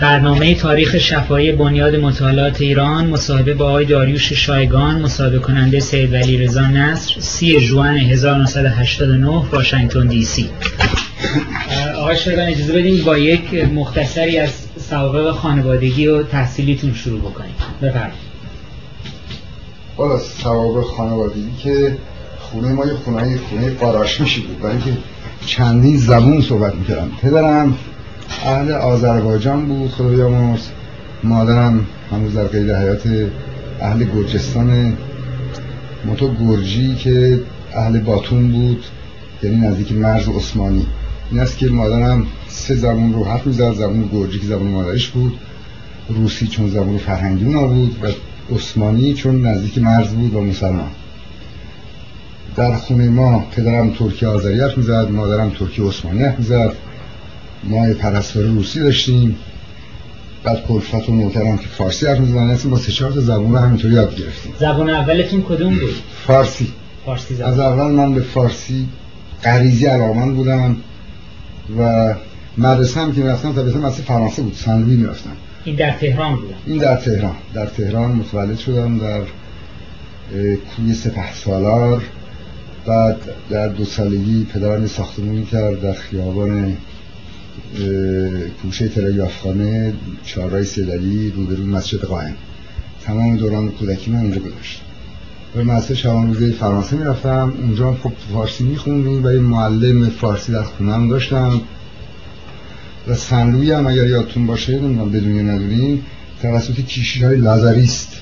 برنامه تاریخ شفایی بنیاد مطالعات ایران مصاحبه با آقای داریوش شایگان مصاحبه کننده سید ولی رضا نصر سی جوان 1989 واشنگتن دی سی. آقای شایگان اجازه بدیم با یک مختصری از سوابق خانوادگی و تحصیلیتون شروع بکنیم. بفرمایید. بالا سوابق خانوادگی که خونه ما یه خونه خونه قاراش میشی بود. برای که چندین زبون صحبت می‌کردم. پدرم اهل آذربایجان بود. خدا بیامرز مادرم هنوز در قید حیات اهل گرجستان متو گرجی که اهل باتون بود یعنی نزدیک مرز عثمانی. این است که مادرم سه زبون رو حرف می‌زد زبون گرجی که زبون مادرش بود. روسی چون زبون فرهنگی اونا بود و عثمانی چون نزدیک مرز بود و مسلمان. در خونه ما پدرم ترکی آذری حرف می‌زد مادرم ترکی عثمانی حرف می‌زد. ما پرستار روسی داشتیم. بعد کلفت و محترم که فارسی حرف می‌زدن با سه چهار تا زبون رو همینطوری یاد گرفتیم. زبان اولتون کدوم بود؟ فارسی. فارسی زبان. از اول من به فارسی غریزی علاقمند بودم و مدرسه هم که می‌رفتم تا مدرسه فرانسه بود سنوی می‌رفتم. این در تهران بود این در تهران. در تهران متولد شدم در کوی سپه سالار. بعد در دو سالگی پدرم ساختمونی کرد در خیابان کوشه تلگرافخانه چهارراه سیدعلی روبروی مسجد قائم تمام دوران کودکی من اونجا گذاشت. به مدرسه شبان روزه فرانسه می‌رفتم. اونجا خب فارسی میخوندیم و یه معلم فارسی در خونم داشتم. و سنلوی هم اگر یادتون باشه نمی‌دونم بدونی ندونی توسط کیشی های لازاریست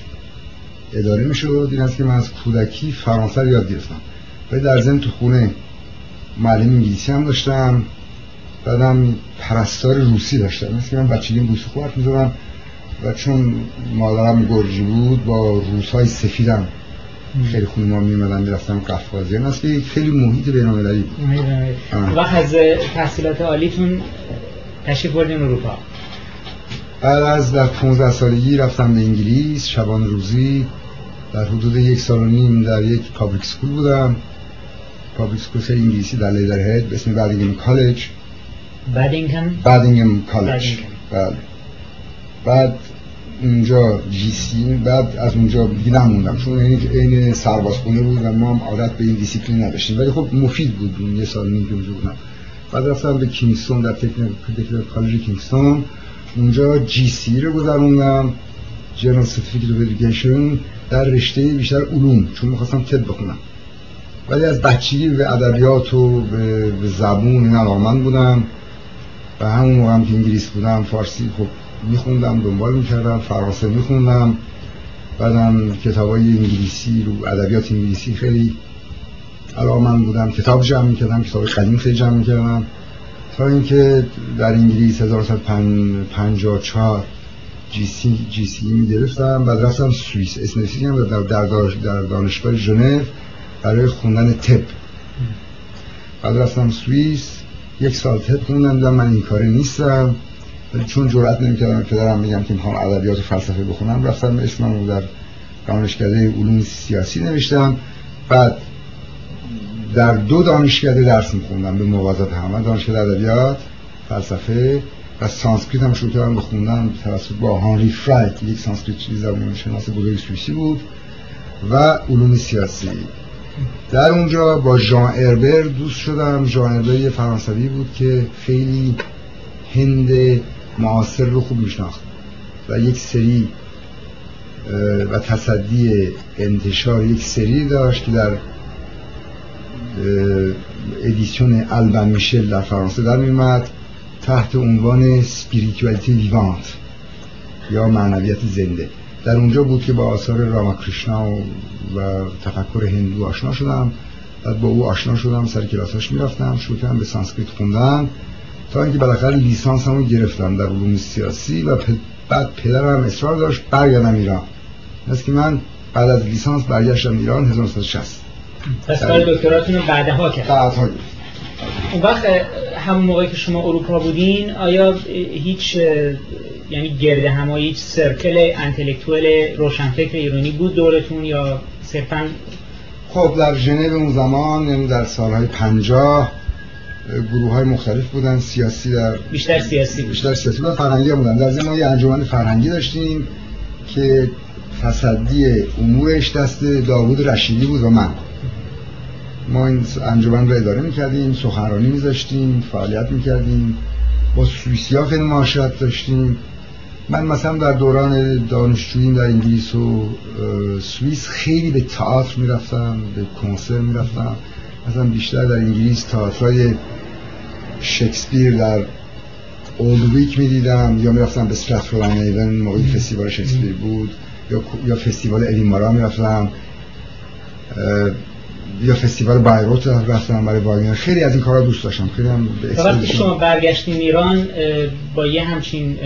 اداره می‌شد. این است که من از کودکی فرانسه یاد گرفتم. و در ضمن تو خونه معلم انگلیسی هم داشتم. بعدم پرستار روسی داشتم مثل من بچگیم روسی خوب حرف می‌زدم و چون مادرم گرجی بود با روسهای سفیدم خیلی خونه ما میمدن می‌رفتم قفقازی. که خیلی محیط بینالمللی بود. وقت از تحصیلات عالیتون تشریف بردیم اروپا. بعد از در 15 سالگی رفتم به انگلیس شبانه روزی. در حدود یک سال و نیم در یک public school بودم. public school انگلیسی در Leatherhead به اسم بادینگم کالج بادینگم بادینگم کالج. بله. بعد اونجا GCE بعد از اونجا دیگه نموندم. چون این سربازخونه بود و ما هم عادت به این دیسیپلین نداشتیم. ولی خب مفید بود. یه سال نیم اونجا بودم. بعد رفتم به کینگستون در technical college کینگستون. اونجا GCE رو گذروندم. General Certificate of Education در رشته بیشتر علوم چون می‌خواستم طب بخونم. ولی از بچگی به ادبیات و به زبون این علاقمند بودم. و همون موقع هم که انگلیس بودم فارسی خب میخوندم دنبال می‌کردم فرانسه میخوندم. بعدم کتابای انگلیسی رو ادبیات انگلیسی خیلی علاقمند بودم. کتاب جمع می‌کردم کتاب قدیم خیلی جمع می‌کردم. تا اینکه در انگلیس 1954 جی سی جی سی می‌گرفتم بعد رفتم سوئیس. اسم هم در, در, در دانشگاه ژنو برای خوندن تپ بعد رفتم سوئیس. یک سال تپ خوندم من این کاره نیستم. چون جرئت نمی‌کردم پدرم میگم که می‌خوام ادبیات و فلسفه بخونم رفتم اسمم رو در دانشکده علوم سیاسی نوشتم. بعد در دو دانشکده درس میخوندم به موازات هم دانشکده ادبیات فلسفه و سانسکریت هم شروع کردم بخوندم توسط با هانری فرای که یک سانسکریت زبان شناس بزرگ سوئیسی بود و علوم سیاسی. در اونجا با ژان اربر دوست شدم. ژان اربر یه فرانسوی بود که خیلی هند معاصر رو خوب میشناخت و یک سری و تصدی انتشار یک سری داشت که در Éditions Albin Michel در فرانسه در میمد تحت عنوان Spiritualités vivantes یا معنویت زنده. در اونجا بود که با آثار راماکریشنا و, و تفکر هندو آشنا شدم. بعد با او آشنا شدم سر کلاساش می‌رفتم شروع کردم به سانسکریت خوندن. تا اینکه بالاخره لیسانس همو گرفتم در علوم سیاسی و بعد پدرم اصرار داشت برگردم ایران. از که من بعد از لیسانس برگشتم ایران 1960 پس کار دکتراتون رو بعدها کرد. بعدها اون وقت همون موقعی که شما اروپا بودین آیا هیچ یعنی گرد همایی هیچ سرکل انتلکتوال روشنفکر ایرانی بود دورتون یا صرفا؟ خب در ژنو اون زمان یعنی در سالهای پنجاه گروه های مختلف بودن سیاسی در بیشتر سیاسی بیشتر سیاسی بودن فرهنگی بودن. در ضمن ما یه انجمن فرهنگی داشتیم که تصدی امورش دست داوود رشیدی بود و من. ما این انجمن رو اداره می‌کردیم سخنرانی میذاشتیم فعالیت می‌کردیم. با سوئیسی ها خیلی معاشرت داشتیم. من مثلا در دوران دانشجوییم در انگلیس و سوئیس خیلی به تئاتر می‌رفتم به کنسرت می‌رفتم. مثلا بیشتر در انگلیس تئاترای شکسپیر در اولویک می‌دیدم یا می‌رفتم به استراتفورد ایون موقعی فستیوال شکسپیر بود. یا یا فستیوال ادینبرا می‌رفتم. یا فستیوال بایروت رفتم برای واگنر خیلی از این کارا دوست داشتم. خیلی هم وقتی شما برگشتین ایران با یه همچین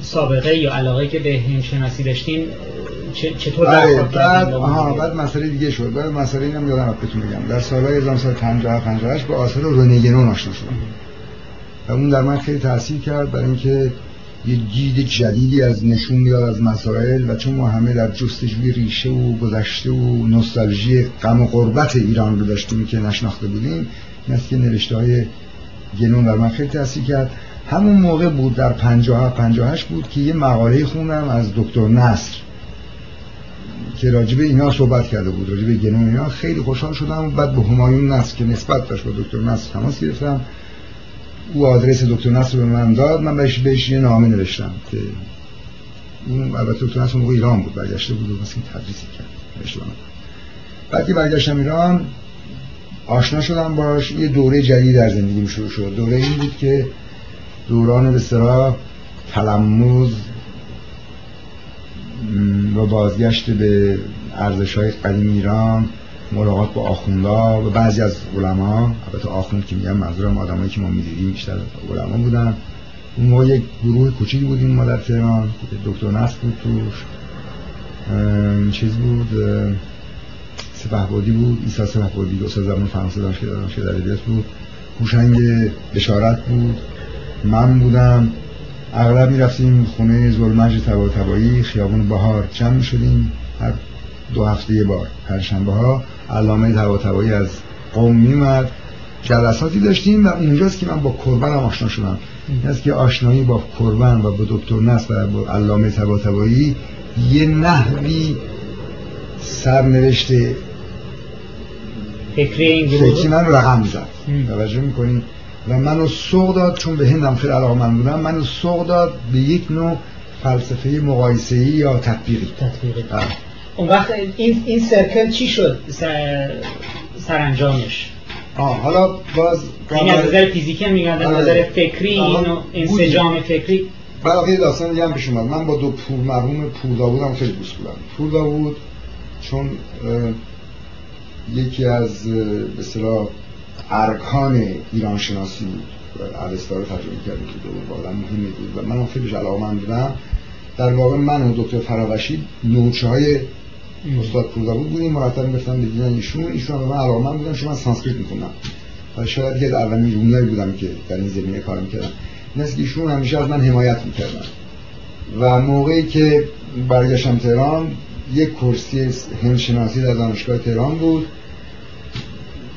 سابقه یا علاقه که به هندشناسی داشتین چطور بله بعد آها بعد مسئله دیگه شد. بعد مسئله اینم یادم بهتون میگم در سالهای 1950 58 با آثار رونگنون آشنا شدم. و اون در من خیلی تاثیر کرد برای اینکه یه جید جدیدی از نشون می‌داد از مسائل و چون ما همه در جستجوی ریشه و گذشته و نوستالژی غم و غربت ایران رو داشتیم که نشناخته بودیم مثل نوشته های گنون در من خیلی تاثیر کرد. همون موقع بود در 57 58 بود که یه مقاله خوندم از دکتر نصر که راجب اینا صحبت کرده بود راجب گنون اینا. خیلی خوشحال شدم و بعد به همایون نصر که نسبت داشت با دکتر نصر تماس گرفتم. او آدرس دکتر نصر به من داد. من بهش بهش یه نامه نوشتم که اون البته دکتر نصر موقع ایران بود برگشته بود و مثلا تدریسی کرد بعد که برگشتم ایران آشنا شدم باش. یه دوره جدید در زندگیم شروع شد. دوره این بود که دوران به سرا تلموز و بازگشت به ارزش های قدیم ایران. ملاقات با آخوندا و بعضی از علما البته آخوند که میگم منظورم آدمایی که ما می‌دیدیم بیشتر علما بودن. موقع یک گروه کوچیک بودیم ما در تهران دکتر نصر بود توش چیز بود سپهبادی بود ایسا سپهبادی استاد زبان فرانسه دانشگاه دانشگاه در ادبیات بود. هوشنگ بشارت بود من بودم. اغلب می‌رفتیم خونه زلمج تبا تبایی خیابون بهار. جمع شدیم هر دو هفته یه بار. هر شنبه ها علامه تبایی از قوم میمد جلساتی داشتیم و اونجاست که من با کربن هم آشنا شدم. این است که آشنایی با کربن و با دکتر نصر و با علامه تبایی یه نحوی سرنوشت فکری این فکری من رقم زد توجه می‌کنیم و منو سوق داد چون به هندم خیلی علاقه من بودم منو سوق داد به یک نوع فلسفه مقایسه یا تطبیقی. تطبیقی. بله. اون وقت این, این سرکل چی شد؟ سرانجامش. آه حالا باز این از نظر فیزیکی هم میگن از آره. نظر فکری اینو انسجام فکری. برای داستان دیگه هم پیش اومد. من با دو پور مرحوم پور داوود خیلی دوست بودم. پور داوود چون یکی از به اصطلاح ارکان ایران شناسی بود. و الستا رو ترجمه کردیم که دو مهمی بود. و من خیلی علاقه من بودم. در واقع من و دکتر فراوشی نوچه های استاد بود بودیم مرتب می‌گفتن دیدن ایشون. ایشون به من علاقه من بودن شما سانسکریت میخوندم. و شاید که اولین رومنایی بودم که در این زمینه کار می‌کردم. این ایشون همیشه از من حمایت می‌کردن. و موقعی که برگشتم تهران یک کرسی هندشناسی در دانشگاه تهران بود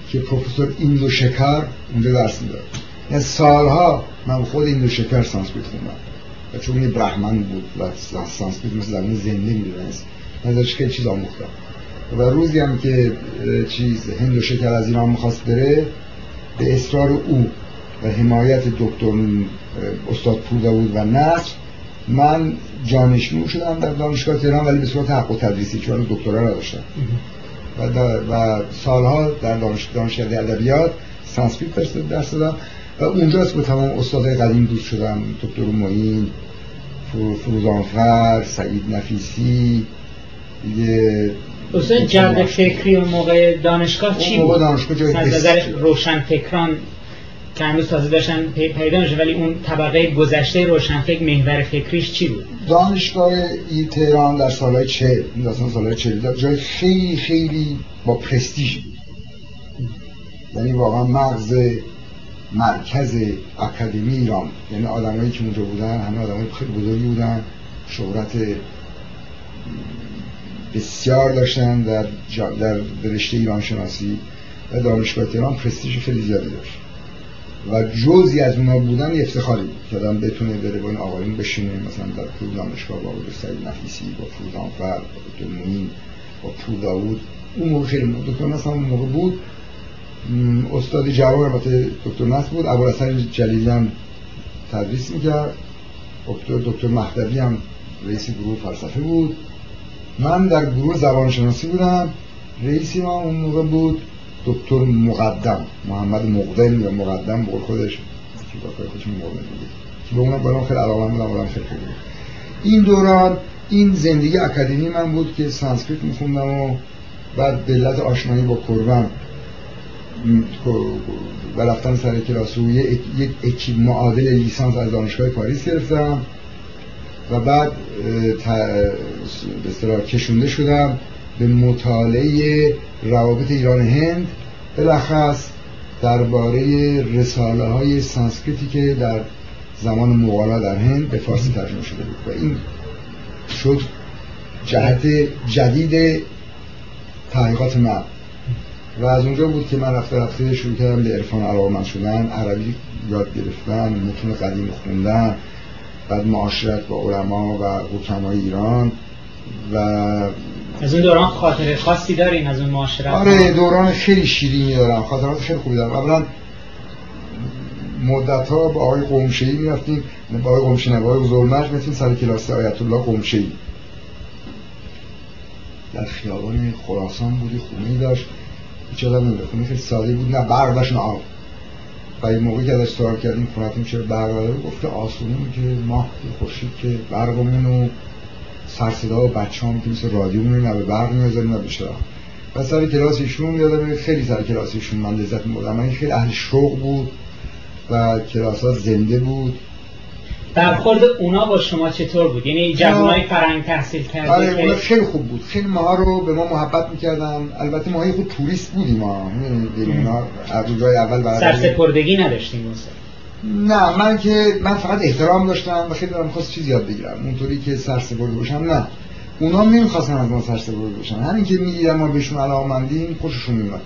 که پروفسور ایندو شکر اونجا درس می‌داد. یعنی سالها من خود ایندو شکر سانسکریت خوندم. و چون یه برهمن بود و سانسکریت مثل زبان زنده می‌دونست. ازش خیلی چیز آموختم. و روزی هم که چیز ایندو شکر از ایران می‌خواست بره به اصرار او و حمایت دکتر استاد پورداوود و نصر من جانشین او شدم در دانشگاه تهران ولی به صورت حق‌التدریسی چون دکترا را داشتم و, و سالها در دانشگاه ادبیات سانسکریت درس دادم. و اونجاست با تمام استادای قدیم دوست شدم دکتر معین فروزانفر سعید نفیسی دیگه اصلا جرد فکری و موقع دانشگاه چی بود؟ دانشگاه جای از نظر روشن فکران که هنوز تازه داشتن پیدا میشه ولی اون طبقه گذشته روشنفکر محور فکریش چی بود؟ دانشگاه ای تهران در سالهای چه مثلا سالهای چه جای خیلی خیلی با پرستیژ بود یعنی واقعا مغز مرکز اکادمی ایران یعنی آدمایی که اونجا بودن همه آدمای خیلی بزرگی بودن شهرت بسیار داشتن در, در رشته ایران شناسی و دانشگاه تهران پرستیژ خیلی زیادی داشت. و جزی از اونا بودن افتخاری بود که آدم بتونه بره با این آقایون بشینه مثلا در پول دانشگاه با سعید نفیسی با فروزانفر با دکتر موین با پور داوود. اون موقع خیلی دکتر نصر اون موقع بود. استاد جوان البته دکتر نصر بود. ابوالحسن جلیلی هم تدریس می‌کرد. دکتر دکتر مهدوی هم رئیس گروه فلسفه بود. من در گروه زبان شناسی بودم. رئیسی ما اون موقع بود دکتر مقدم محمد مقدم یا مقدم بقول خودش. که خودش مقدم بود. که به اونم خیلی علاقه بودم برام خیلی خیلی این دوران این زندگی اکادمی من بود که سانسکریت میخوندم و بعد علت آشنایی با کرون و رفتن سر کلاس رو یک équivalent معادل لیسانس از دانشگاه پاریس گرفتم. و بعد به اصطلاح کشونده شدم به مطالعه روابط ایران هند. بالاخص درباره رساله های سانسکریتی که در زمان مغول‌ها در هند به فارسی ترجمه شده بود. و این شد جهت جدید تحقیقات من. و از اونجا بود که من رفته رفته شروع کردم به عرفان علاقمند شدن عربی یاد گرفتن متون قدیم خوندن بعد معاشرت با علما و حکمای ایران. و از اون دوران خاطر خاصی دارین از اون معاشرت؟ آره دوران خیلی شیرینی دارم خاطرات خیلی خوبی دارم. اولا مدت ها با آقای قمشهی می‌رفتیم با آقای قمشهی نه با آقای زرمش می‌رفتیم سر کلاس آیت الله قمشهی در خیابان خراسان بودی خونه داشت. هیچ آدم نمیره خونه خیلی ساده بود نه برق داشت نه آب. و این موقعی که ازش سوال کردیم خونتون چرا برق داره؟ گفته آسونی که ماه خورشید که برقمون و سرصدا و بچه هم مثل رادیو نه به برق می‌ذاریم نه به چرا و سر کلاس ایشون یادم خیلی سر کلاس ایشون من لذت می‌بردم. من خیلی اهل شوق بود و کلاس ها زنده بود. برخورد اونا با شما چطور بود؟ یعنی جوانای فرنگ تحصیل کرده آره اونا خیلی خوب بود. خیلی ما رو به ما محبت می‌کردن. البته ما خود توریست بودیم ما اونا جای اول برای سرسپردگی نداشتیم نه من که من فقط احترام داشتم و خیلی دارم خواست چیز یاد بگیرم. اونطوری که سرسپرده باشم نه. اونا نمی‌خواستن از ما سرسپرده باشن. همین که می‌دیدم ما بهشون علاقمندیم خوششون میومد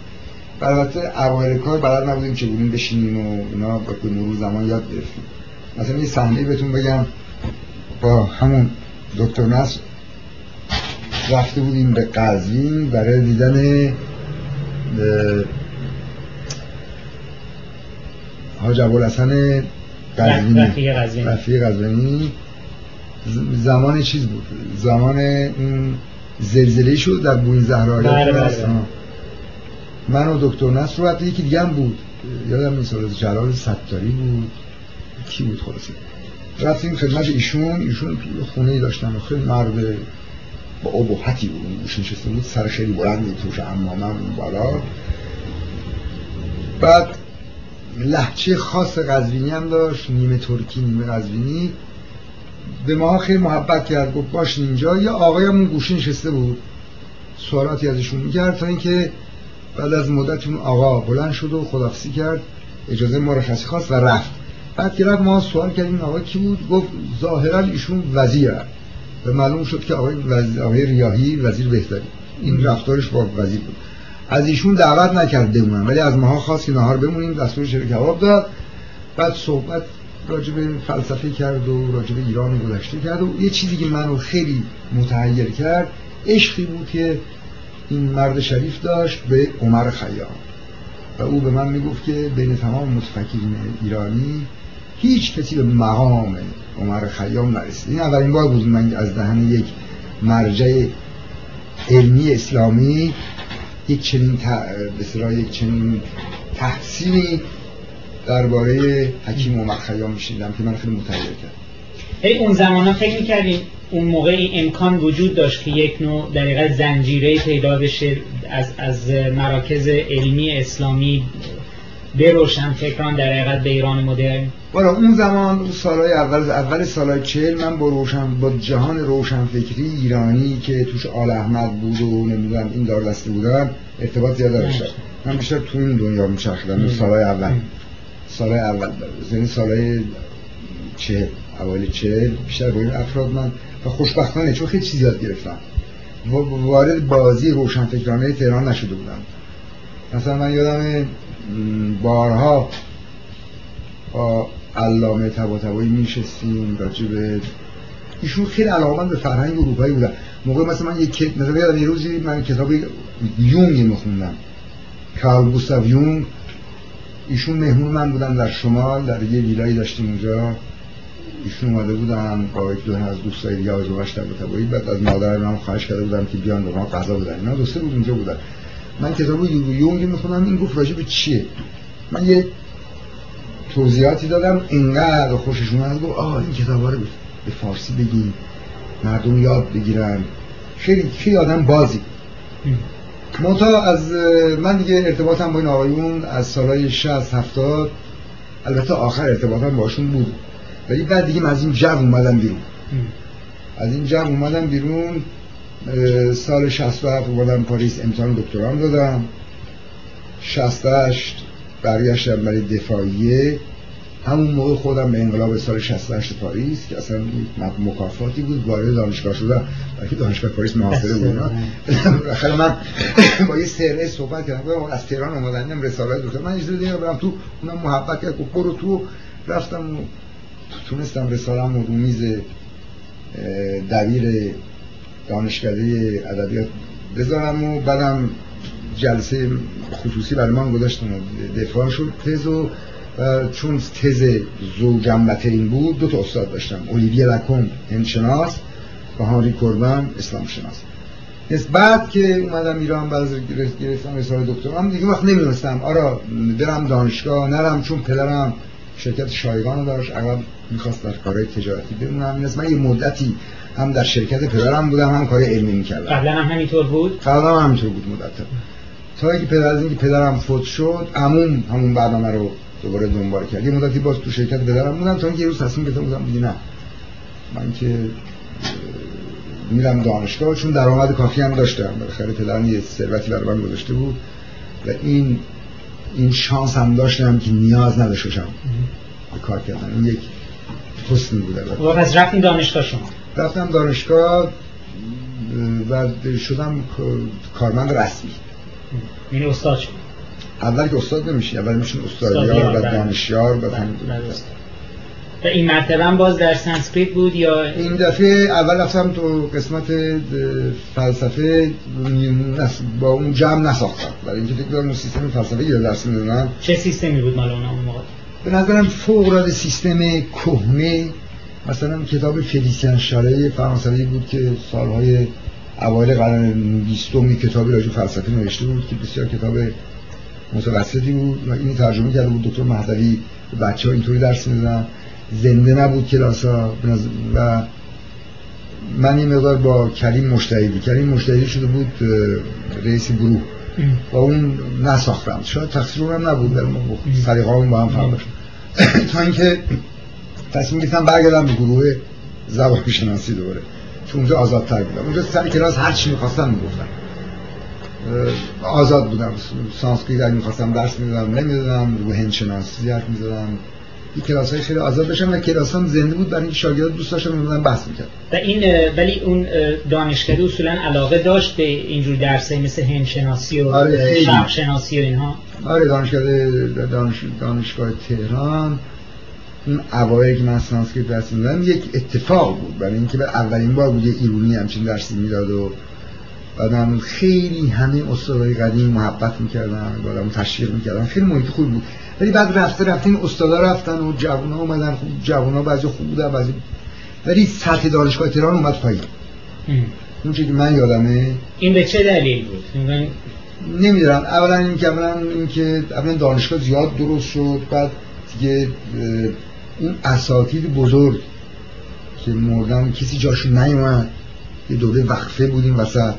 البته اوایل کار بلد نبودیم بودیم بشینیم و اینا با مرور زمان یاد گرفتیم. مثلا یه صحنه بهتون بگم. با همون دکتر نصر رفته بودیم به قزوین برای دیدن حاج ابوالحسن قزوینی رفیق قزوینی زمان چیز بود؟ زمان زلزله شد در بوین زهرا. بله بله. من و دکتر نصر رو یکی دیگه هم بود. یادم این سال جلال ستاری بود. کی بود خلاصه؟ رفتیم خدمت ایشون. ایشون توی خونه داشتن و خیلی مرد با ابهتی بود. اون نشسته بود سر خیلی بلندی توش امامم اون بالا. بعد لحچه خاص قزوینی هم داشت نیمه ترکی نیمه قزوینی به ما خیلی محبت کرد گفت باش اینجا. یا آقای همون گوشه نشسته بود. سوالاتی ازشون می‌کرد تا اینکه بعد از مدت اون آقا بلند شد و خدافسی کرد. اجازه ما رو خواست و رفت. بعد که رفت ما سوال کردیم آقا کی بود؟ گفت ظاهرا ایشون وزیر. و معلوم شد که آقای, وزیر، آقای ریاهی وزیر بهتری این رفتارش با وزیر بود. از ایشون دعوت نکرد بمونم ولی از ماها خواست که نهار بمونیم دستور شیر کباب داد. بعد صحبت راجب فلسفه کرد و راجب ایران گذشته کرد و یه چیزی که منو خیلی متحیر کرد عشقی بود که این مرد شریف داشت به عمر خیام. و او به من می‌گفت که بین تمام متفکرین ایرانی هیچ کسی به مقام عمر خیام نرسید. این اولین بار بود من از دهن یک مرجع علمی اسلامی یک چنین به یک چنین تحسینی درباره حکیم عمر خیام میشیدم که من خیلی متحیر کرد ای اون زمان فکر می‌کردیم اون موقع امکان وجود داشت که یک نوع دقیقه زنجیره پیدا بشه از, از مراکز علمی اسلامی به روشن فکران در حقیقت به ایران مدرن. برای اون زمان اون سالهای اول اول سالهای چهل من با روشن با جهان روشن فکری ایرانی که توش آل احمد بود و نمی‌دونم این دار دسته بودن ارتباط زیاد داشتم من بیشتر تو این دنیا میچرخیدم اون سالهای اول. سالهای اول یعنی سالهای چهل اوایل چهل بیشتر با این افراد من. و خوشبختانه چون خیلی چیزی یاد گرفتم. وارد بازی روشنفکرانه تهران نشده بودم. مثلا من یادم بارها با علامه طباطبایی میشستیم راجع به ایشون خیلی علاقمند به فرهنگ اروپایی بودن. موقع مثلا من یک مثلا یادم یه روزی من کتاب یونگ میخوندم. کارل گوستاو یونگ. ایشون مهمون من بودن در شمال در یه ویلایی داشتیم اونجا. ایشون اومده بودن با یک دو از دوستای دیگه آزمایش در تبایی بعد از مادر من خواهش کرده بودم که بیان به ما غذا بدن. اینا دو سه روز اونجا بودن. من کتاب یونگ می‌خونم این گفت راجع به چیه؟ من یه توضیحاتی دادم اینقدر خوششون اومد گفت آه این کتابا رو به فارسی بگی مردم یاد بگیرن. خیلی خیلی آدم بازی. منتها از من دیگه ارتباطم با این آقایون از سالهای 60 70 البته آخر ارتباطم باشون بود. ولی بعد دیگه از این جو اومدم بیرون. از این جو اومدم بیرون. سال 67 اومدم پاریس امتحان دکترام دادم. 68 برگشتم برای دفاعیه. همون موقع خودم به انقلاب سال 68 پاریس که اصلا مکافاتی بود وارد دانشگاه شدم. بلکه دانشگاه پاریس محاصره بود خیلی من با یه سره صحبت کردم. از تهران اومدنم رساله دکتر من اجازه دیگه برم تو اونم محبت کرد. گفت برو تو. رفتم تونستم رسالم رو میز دبیر دانشکده ادبیات بذارم و بعدم جلسه خصوصی برای من گذاشتم. دفاع شد تز و چون تز زو جنبت این بود دو تا استاد داشتم. اولیویه لکن هندشناس و هانری کربن اسلام شناس بعد که اومدم ایران بعد گرفتم رساله دکترام دیگه وقت نمی‌دونستم. آرا برم دانشگاه نرم چون پدرم شرکت شایگان داشت. اغلب می‌خواست در کارهای تجارتی بمونم. این من یه مدتی هم در شرکت پدرم بودم هم کار علمی می‌کردم. قبلا هم همینطور بود؟ قبلا هم همینطور بود مدت. تا اینکه پدر از اینکه پدرم فوت شد عموم همون برنامه رو دوباره دنبال کرد. یه مدتی باز تو شرکت پدرم بودم تا اینکه یه روز تصمیم گرفتم بودم دیگه نه. من که میرم دانشگاه چون درآمد کافی هم داشتم. بالاخره پدرم یه ثروتی برای من گذاشته بود. و این این شانس هم داشتم که نیاز نداشتم به کار کردن. این یک حسنی بوده و پس رفتیم دانشگاه شما؟ رفتم دانشگاه و شدم کارمند رسمی. یعنی استاد شد اول که استاد نمیشه اول میشون استادیار و بله. دانشیار و بله، بله، و این مرتبه هم باز در سانسکریت بود یا این دفعه اول رفتم تو قسمت فلسفه با اون جمع نساختم. برای اینکه فکر کنم سیستم فلسفه یا درس می‌دونم چه سیستمی بود مال اون موقع؟ به نظرم فوق العاده سیستم کهنه. مثلا کتاب فلیسیان شاره فرانسوی بود که سالهای اوایل قرن بیستم کتابی راجع فلسفه نوشته بود که بسیار کتاب متوسطی بود و این ترجمه کرده بود دکتر مهدوی بچه ها اینطوری درس می‌دادن. زنده نبود کلاس ها. و من این مقدار با کریم مشتهدی. کریم مشتهدی شده بود رئیس گروه. با اون نساختم. شاید تقصیر اونم نبود در سلیقه با هم فرق تا اینکه تصمیم گرفتم برگردم به گروه زبان شناسی دوباره. چون اونجا آزادتر بودم. اونجا سر کلاس هر چی می‌خواستم می‌گفتم. آزاد بودم. سانسکریت اگه می‌خواستم درس می‌دادم نمی‌دادم. رو هند شناسی حرف می‌زدم. کلاس های خیلی آزاد داشتم و کلاس هم زنده بود. برای اینکه شاگرد دوست داشتم می‌دادم بحث می‌کرد و این ولی اون دانشکده اصولا علاقه داشت به اینجور درسه مثل هند شناسی و آره شرق شناسی و اینها؟ آره دانشکده دانش... دانشگاه تهران. اون اوایل که من سانسکریت درس می‌دادم یک اتفاق بود. برای اینکه به اولین بار بود یه ایرونی همچین درسی می‌داد و بعدم خیلی همه استادای قدیم محبت می‌کردن بعدم تشویق می‌کردن. خیلی محیط خوب بود. ولی بعد رفته رفتین استادا رفتن و جوونا اومدن. خوب جوونا بعضی خوب بودن بعضی ولی سطح دانشگاه تهران اومد پایین. اون که من یادمه؟ این به چه دلیل بود؟ نمی‌دونم. اولا این که اولا این که اولا دانشگاه زیاد درست شد بعد دیگه اون اساتید بزرگ که مردن کسی جاشون نیومد یه دوره وقفه بودیم وسط.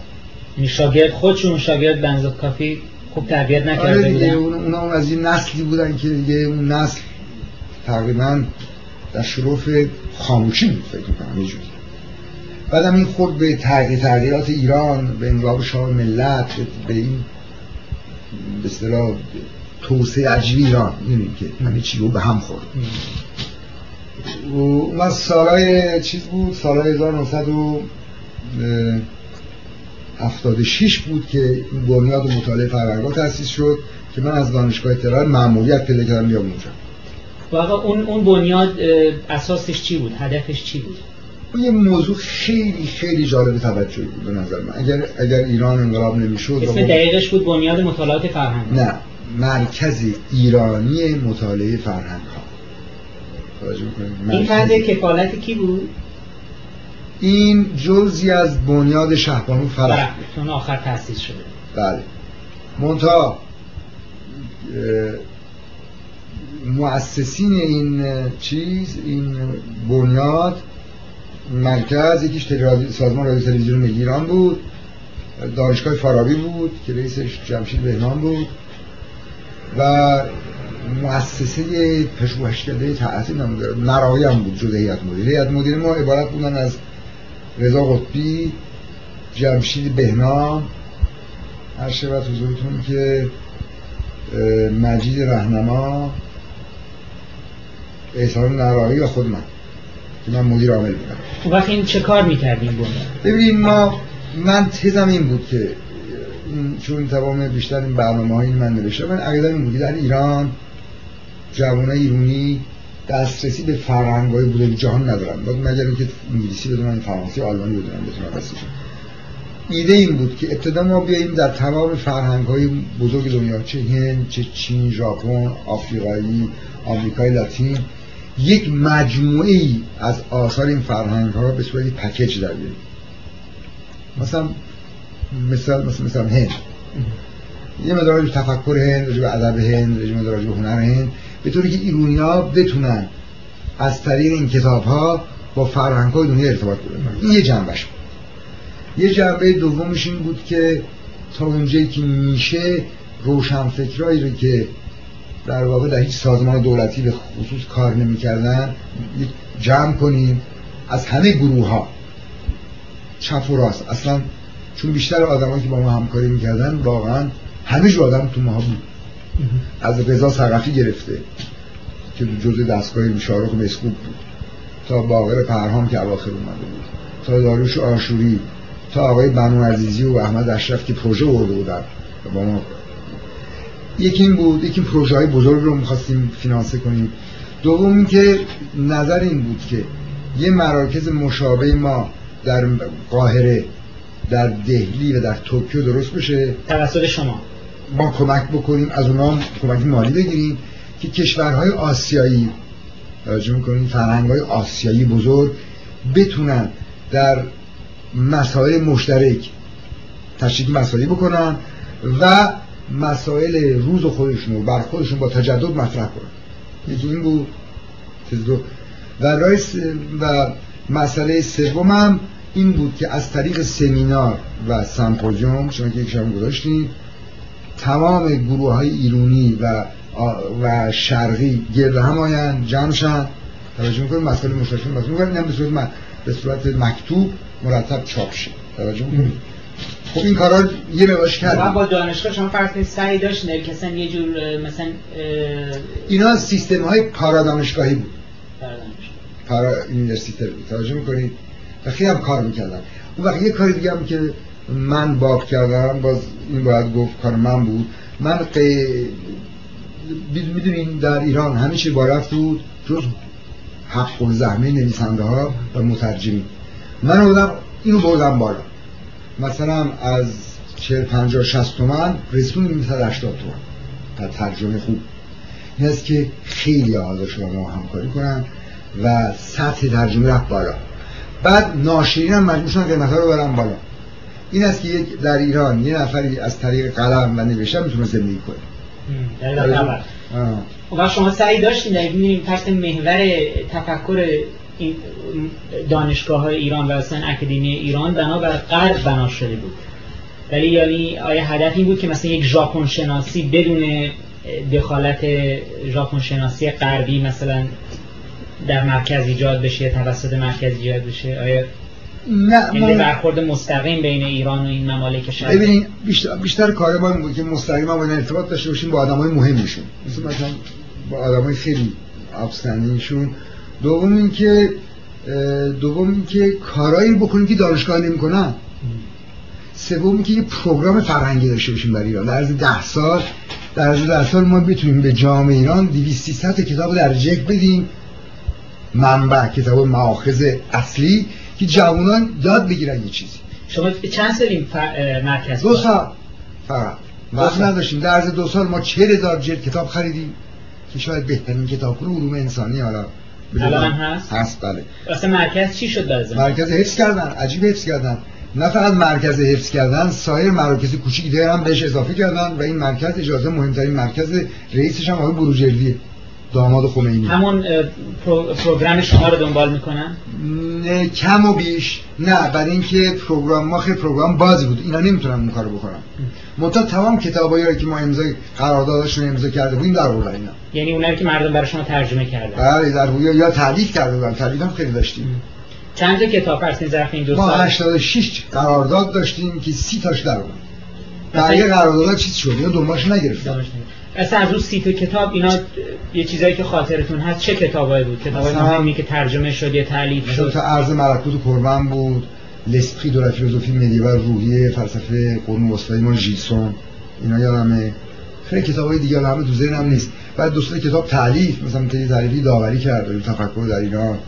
این شاگرد خودشون شاگرد بنزو کافی خوب تربیت نکرده آره بودن. اونا اون از این نسلی بودن که دیگه اون نسل تقریبا در شروف خاموشی بود فکر کنم یه جوری. بعدم این خود به تغییر تغییرات ایران به انقلاب شاه ملت به این به اصطلاح توسعه عجیب ایران. می‌دونیم که همه چی رو به هم خورد. و اون سالای چیز بود؟ سالای 1900 76 بود که بنیاد مطالعه فرهنگا تأسیس شد که من از دانشگاه تهران مأموریت پیدا کردم بیام اونجا واقعا اون اون بنیاد اساسش چی بود؟ هدفش چی بود؟ یه موضوع خیلی خیلی جالب توجهی بود به نظر من. اگر اگر ایران انقلاب نمی‌شد اسم دقیقش بود بنیاد مطالعات فرهنگ. نه. مرکز ایرانی مطالعه فرهنگ ها. این تحت کفالت کی بود؟ این جزی از بنیاد شهبانو فرح بود آخر تأسیس شده. بله. منتها مؤسسین این چیز این بنیاد مرکز یکیش سازمان رادیو تلویزیون ایران بود دانشگاه فارابی بود که رئیسش جمشید بهنام بود و مؤسسه پژوهشکده تأثیر نرایی هم بود جز هیئت مدیره. هیئت مدیره ما عبارت بودن از رضا قطبی جمشید بهنام. هر شبت حضورتون که مجید رهنما احسان نرایی و خود من. که من مدیر عامل بودم. خب وقتی این چه کار می‌کردیم بودن؟ ببینید ما من تزم این بود که چون تمام بیشتر این برنامه هایی من نوشته من عقیدم این بود در ایران جوانه ایرانی دسترسی به فرهنگ های بوده جهان ندارن باید مگر اینکه انگلیسی بدونن فرانسه آلمانی بدونن بتونن دستشون ایده این بود که ابتدا ما بیاییم در تمام فرهنگ های بزرگ دنیا چه هند چه چین ژاپن آفریقایی آمریکای لاتین یک مجموعه ای از آثار این فرهنگ ها به صورت پکیج در بیاریم. مثلا مثال مثلا مثلا هند. یه مدار تفکر هند به ادب هند مدار به هنر هند. به طوری که ایرونی ها بتونن از طریق این کتاب ها با فرهنگ های دنیا ارتباط بگیرن. این یه جنبش بود. یه جنبه دومش این بود که تا اونجایی که میشه روشنفکرایی رو که در واقع در هیچ سازمان دولتی به خصوص کار نمی‌کردن جمع کنیم از همه گروه ها چپ و راست. اصلا چون بیشتر آدمایی که با ما همکاری می‌کردن واقعا همه جو آدم تو ما بود. از رضا سقفی گرفته که جزء دستگاه شارخ مسکوب بود. تا باقر پرهام که اواخر اومده بود. تا داروش آشوری. تا آقای بنو عزیزی و احمد اشرف که پروژه ورده بودن. با ما یکی این بود یکی پروژه های بزرگ رو می‌خواستیم فینانسه کنیم. دوم اینکه نظر این بود که یه مراکز مشابه ما در قاهره در دهلی و در توکیو درست بشه. توسط شما. ما کمک بکنیم از اونها کمک مالی بگیریم که کشورهای آسیایی توجه می‌کنیم فرهنگ های آسیایی بزرگ بتونن در مسائل مشترک تشکیل مسائلی بکنن و مسائل روز خودشون رو بر خودشون با تجدد مطرح کنن. یکی این بود و رایس و مسئله سوم این بود که از طریق سمینار و سمپوزیوم شما که یکشم گذاشتیم تمام گروه های ایرونی و و شرقی گرد هم آین جمع شن. توجه می‌کنیم مسئله مشترک مسئله می‌کنیم به صورت به صورت مکتوب مرتب چاپ شه. توجه می‌کنیم خب این کارا یه مقاش کردیم. با دانشگاه شما فرض سعی داشتین کسان یه جور مثلا اینا سیستم های پارادانشگاهی بود. پارا یونیورسیته بود. توجه می‌کنید؟ و خیلی هم کار می‌کردن. اون وقت یه کاری دیگه هم که من باب کردم باز این باید گفت کار من بود. من می‌دونین در ایران همه چی بارفت بود جز حق و زحمه نویسنده ها و مترجمین من بودم اینو بردم بالا. مثلا از 40 50 60 تومن رسوندیم تا 80 تومن. تا ترجمه خوب. این است که خیلی حاضر شدن ما همکاری کنن و سطح ترجمه رفت بالا. بعد ناشرین هم مجبور شدن قیمت رو برن بالا. این است که یک در ایران یه نفری از طریق قلم و نوشتن می‌تونه زندگی کنه. و شما سعی داشتین در می‌بینیم تحت محور تفکر این دانشگاه های ایران و اصلا اکادمی ایران بنابر غرب بنا شده بود. ولی یعنی آیا هدف این بود که مثلا یک ژاپن شناسی بدون دخالت ژاپن شناسی غربی مثلا در مرکز ایجاد بشه توسط مرکز ایجاد بشه؟ آیا نه ما برخورد مستقیم بین ایران و این ممالک شرقی. ببینید بیشتر, بیشتر کار ما بود که مستقیم با ارتباط داشته باشیم با آدمای مهمیشون مثل مثلا با آدمای خیلی افسندینشون دوم اینکه دوم اینکه کارایی بکنیم که دانشگاه نمی‌کنن. سوم اینکه یه پروگرام فرهنگی داشته باشیم برای ایران. در عرض ده سال در در سال ما بتونیم به جامعه ایران 200 کتاب در جک بدیم. منبع کتاب ماخذ اصلی. که جوانان یاد بگیرن یه چیزی. شما چند سال مرکز دو سال. فقط. وقت نداشتیم. در عرض دو سال ما چهل هزار جلد کتاب خریدیم که شاید بهترین کتاب علوم انسانی حالا الان هست؟ هست بله. اصلا مرکز چی شد بعد مرکز حفظ کردن. عجیب حفظ کردن. نه فقط مرکز حفظ کردن سایر مراکز کوچیک دیگه هم بهش اضافه کردن و این مرکز جزو مهمترین مرکز رئیسش هم آقای بروجردیه. داماد خمینی. همون program شما رو دنبال می‌کنن؟ نه کم و بیش. نه برای اینکه program ما خیلی program بازی بود. اینا نمی‌تونن اون کارو بکنن. منتها تمام کتابایی که ما امضا قراردادشون امضا کرده بودیم در آوردن اینا. یعنی اونایی که مردم برای شما ترجمه کردن. بله در یا, یا تعلیف کرده بودن. تعلیف هم خیلی داشتیم. چند تا کتاب هستین ظرف این دو ما 86 قرارداد داشتیم که 30 تاش در اومد. بقیه قراردادها چیز شد؟ یا دنبالش نگرفتن. اصلا از اون سی تا کتاب اینا یه چیزایی که خاطرتون هست چه کتابایی بود؟ کتابای مهمی که ترجمه شد یا تعلیف شد؟ تا ارز ملکوت قربان بود لسپری دو فیلسوفی مدیول روحیه فلسفه قرون وسطایی مال ژیسون اینا یادمه. خیلی کتابای دیگه همه تو ذهنم نیست. بعد دوست کتاب تعلیف مثلا تعلیفی داوری کرد تفکر در ایران.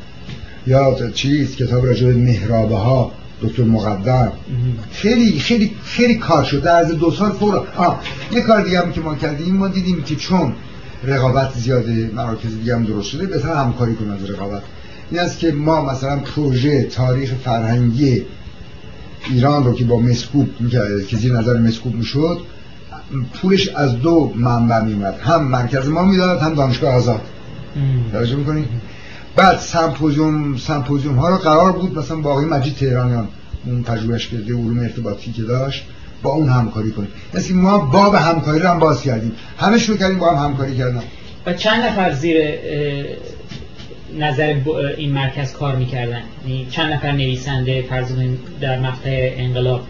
یا چیز کتاب راجع به محرابه ها دکتر مقدم. خیلی خیلی خیلی کار شد. در از دو سال فورا آه یه کار دیگه هم که ما کردیم ما دیدیم که چون رقابت زیاده مراکز دیگه هم درست شده بهتر همکاری کنیم از رقابت. این است که ما مثلا پروژه تاریخ فرهنگی ایران رو که با مسکوب که زیر نظر مسکوب می‌شد پولش از دو منبع میمد هم مرکز ما می‌داد هم دانشگاه آزاد. توجه می‌کنید بعد سمپوزیوم سمپوزیوم ها رو قرار بود مثلا با آقای مجید تهرانیان اون کرده علوم ارتباطی که داشت با اون همکاری کنیم مثل ما باب همکاری رو هم باز کردیم. همه شروع کردیم با هم همکاری کردن. و چند نفر زیر نظر این مرکز کار می‌کردن؟ یعنی چند نفر نویسنده فرض در مقطع انقلاب؟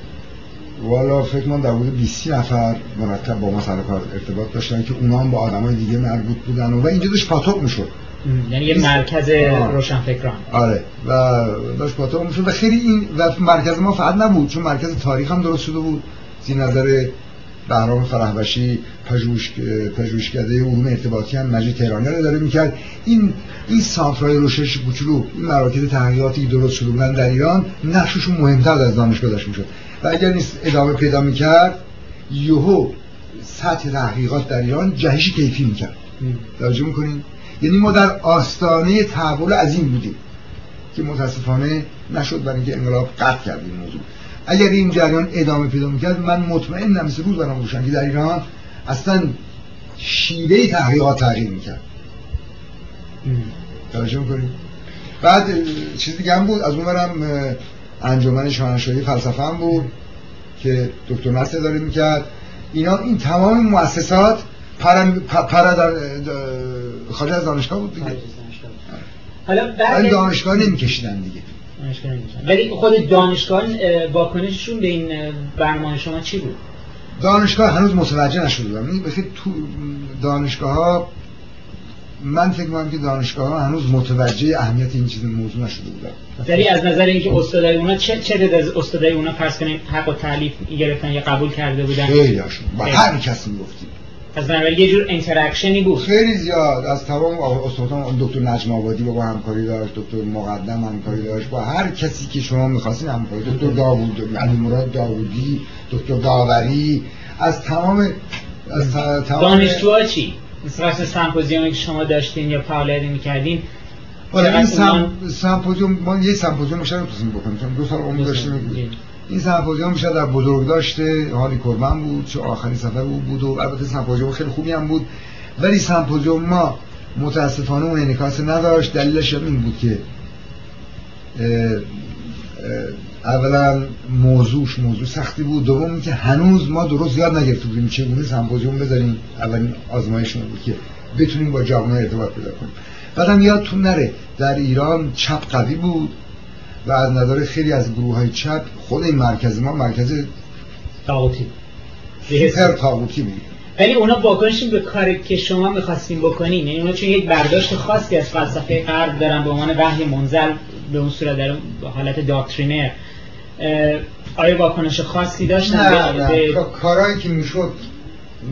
والا فکر من در حدود 20 نفر مرتب با ما سر کار ارتباط داشتن که اونا هم با آدمای دیگه مربوط بودن و اینجا داشت پاتوق می‌شد. یعنی یه مرکز روشنفکران. آره. و داشت پاتوق می‌شد. و خیلی این و مرکز ما فقط نبود چون مرکز تاریخ هم درست شده بود. زیر نظر بهرام فرهبشی پژوهش پژوهشکده علوم ارتباطی هم مجید تهرانی رو داره می‌کرد. این این سانترهای روشش کوچولو این مراکز تحقیقاتی درست شده بودن در ایران نقششون مهمتر از دانشگاه داشت می‌شد. و اگر نیست ادامه پیدا می‌کرد یهو سطح تحقیقات در ایران جهش کیفی می‌کرد. توجه می‌کنین؟ یعنی ما در آستانه تحول عظیم بودیم که متاسفانه نشد برای اینکه انقلاب قطع کرد این موضوع. اگر این جریان ادامه پیدا می‌کرد من مطمئنم مثل روز برام روشن که در ایران اصلا شیوه تحقیقات تغییر می‌کرد. توجه می‌کنیم بعد چیز دیگه هم بود از اونورم انجمن شاهنشاهی فلسفه هم بود که دکتر نصر داره می‌کرد. اینا این تمام مؤسسات پر, پر در خارج از دانشگاه بود دیگه. حالا بعد دانشگاه نمیکشیدن دیگه. ولی خود دانشگاه واکنششون به این برنامه شما چی بود؟ دانشگاه هنوز متوجه نشده بودم. تو دانشگاه ها من فکر می‌کنم که دانشگاه ها هنوز متوجه اهمیت این چیز موضوع نشده بودن. ولی از نظر اینکه استادای اونا چه چه از استادای اونا فرض کنیم حق‌التألیف گرفتن یا قبول کرده بودن؟ خیلی هاشون با هر کسی گفتیم از بنابراین یه جور interaction ی بود. خیلی زیاد. از تمام استادان دکتر نجم آبادی با همکاری داشت دکتر مقدم همکاری داشت. با هر کسی که شما می‌خواستین همکاری دکتر داوود علی مراد داوودی دکتر داوری. از تمام از تمام دانشجوها چی؟ مثلا سمپوزیومی که شما داشتین یا فعالیتی می‌کردین حالا این سم... سمپوزیوم ما یه سمپوزیوم نمی‌تونیم بکنیم. چون دو سال عمر داشتیم. این سمپوزیوم میشه در بزرگداشت هانری کربن بود چه آخرین سفر او بود و البته سمپوزیوم خیلی خوبی هم بود. ولی سمپوزیوم ما متاسفانه اون انعکاس نداشت. دلیلش این بود که اولا موضوعش موضوع سختی بود. دوم که هنوز ما درست یاد نگرفته بودیم چگونه سمپوزیوم بذاریم. اولین آزمایش بود که بتونیم با جوانان ارتباط پیدا کنیم. بعدم یادتون نره در ایران چپ قوی بود. و از نظر خیلی از گروه های چپ خود این مرکز ما مرکز تاغوتی. سوپر تاغوتی بود ولی اونا واکنشی به کاری که شما می‌خواستیم بکنین یعنی اونا چون یک برداشت خاصی از فلسفه غرب دارن به عنوان وحی منزل به اون صورت در حالت داکترینر آیا واکنش خاصی داشتن؟ نه نه. کارهایی که می‌شد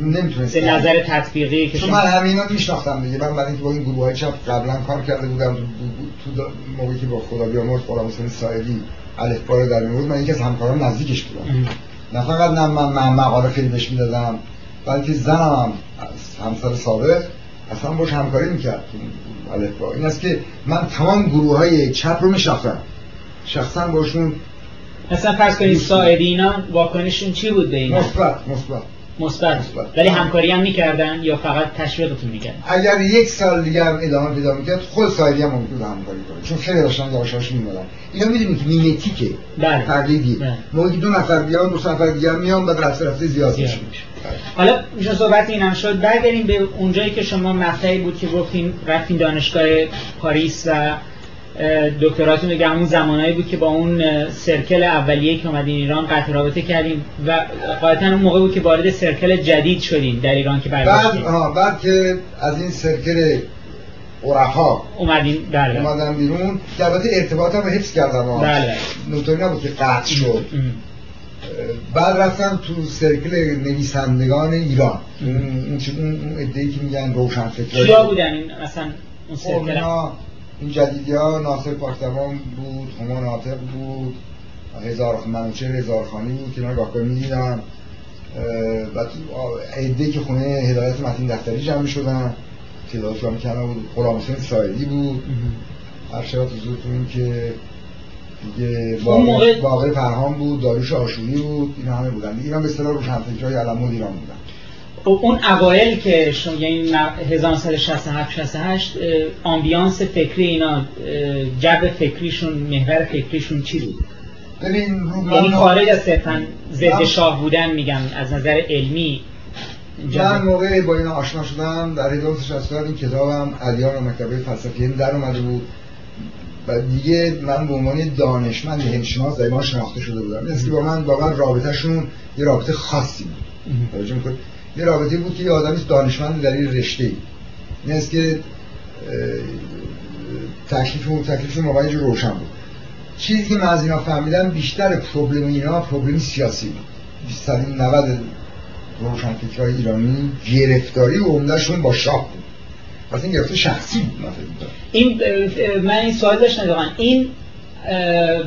نمی‌تونست. نظر تطبیقی که من همینا میشناختم دیگه. من برای با این گروه های چپ قبلا کار کرده بودم تو موقعی که با خدا بیامرز غلام حسین سایدی الف رو در میورد من یکی از همکاران نزدیکش بودم. نه فقط نه من مقاله خیلی بهش می‌دادم بلکه زنم هم همسر سابق اصلا باش همکاری می‌کرد الفبا این است که من تمام گروه های چپ رو میشناختم. شخصا باشون مثلا فرض کنید ساعدی اینا واکنشون چی بود به این؟ مثبت مثبت. مثبت. ولی همکاری هم می‌کردن یا فقط تشویقتون می‌کردن؟ اگر یک سال دیگه هم ادامه پیدا می‌کرد خود سایدی هم ممکن همکاری کنه. چون خیلی داشتن یواشاش میمدن اینا می‌دونید که میمتیکه بله. تقلیدی بله. موقعی دو نفر بیان دو نفر دیگه میان بعد رفته رفته زیاد میشه. حالا میشه صحبت این هم شد. برگردیم به اونجایی که شما مقطعی بود که گفتین رفتین دانشگاه پاریس و دکتراتون دیگه همون زمانایی بود که با اون سرکل اولیه که اومدین ایران قطع رابطه کردیم و قاعدتا اون موقع بود که وارد سرکل جدید شدین در ایران که برگشتین بعد بعد که از این سرکل عرفا اومدین بله. اومدن بیرون که البته ارتباطم رو حفظ کردم بله. نوتاری نبود که قطع شد. بعد رفتم تو سرکل نویسندگان ایران. اون اون ادعی که میگن روشن فکر کیا بودن این مثلا اون سرکل؟ این جدیدی ها ناصر پاکتوان بود همان عاطق بود هزار منوچه هزار خانی بود که گاه می دیدم و عده که خونه هدایت متین دفتری جمع شدن تعداد جمع کردن بود. غلام حسین سایدی بود. هر شبت حضورتون که دیگه باقر فرهان بود داروش آشوری بود اینا همه بودن. اینا به اصطلاح روشنفکرای علم ایران بودن. خب اون اوایل که شما یعنی 1967 68 آمبیانس فکری اینا جب فکریشون محور فکریشون چی بود؟ ببین یعنی خارج از صرفا ضد شاه بودن میگم از نظر علمی. من موقع با اینا آشنا شدم در 1960 این کتابم علیان و مکتبه فلسفی در اومده بود. و دیگه من به عنوان دانشمند هندشناس در ما شناخته شده بودم. مثل با من من رابطهشون یه رابطه خاصی بود. یه رابطه بود که یه آدمی دانشمند در این رشته ای این که تکلیف و تکلیف موقعی روشن بود. چیزی که من از اینا فهمیدم بیشتر پروبلم اینا پروبلم سیاسی بود. 90 روشنفکرهای ایرانی گرفتاری و عمدهشون با شاه بود. پس این گرفته شخصی بود این من این سوال داشتم این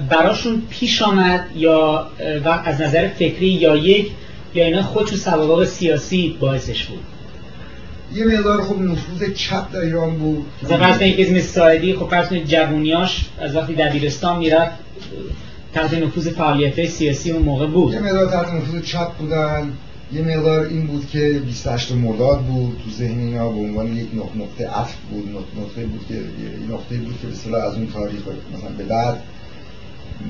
براشون پیش آمد یا از نظر فکری یا یک یا اینا خودشون سوابق سیاسی باعثش بود. یه مقدار خب نفوذ چپ در ایران بود. مثلا فرض کنید که اسم سایدی خب فرض کنید جوونیاش از وقتی دبیرستان می‌رفت تحت نفوذ فعالیت سیاسی اون موقع بود. یه مقدار تحت نفوذ چپ بودن. یه مقدار این بود که 28 مرداد بود تو ذهن اینا به عنوان یک نقطه عطف بود نقطه بود که نقطه بود که به از اون تاریخ مثلا به بعد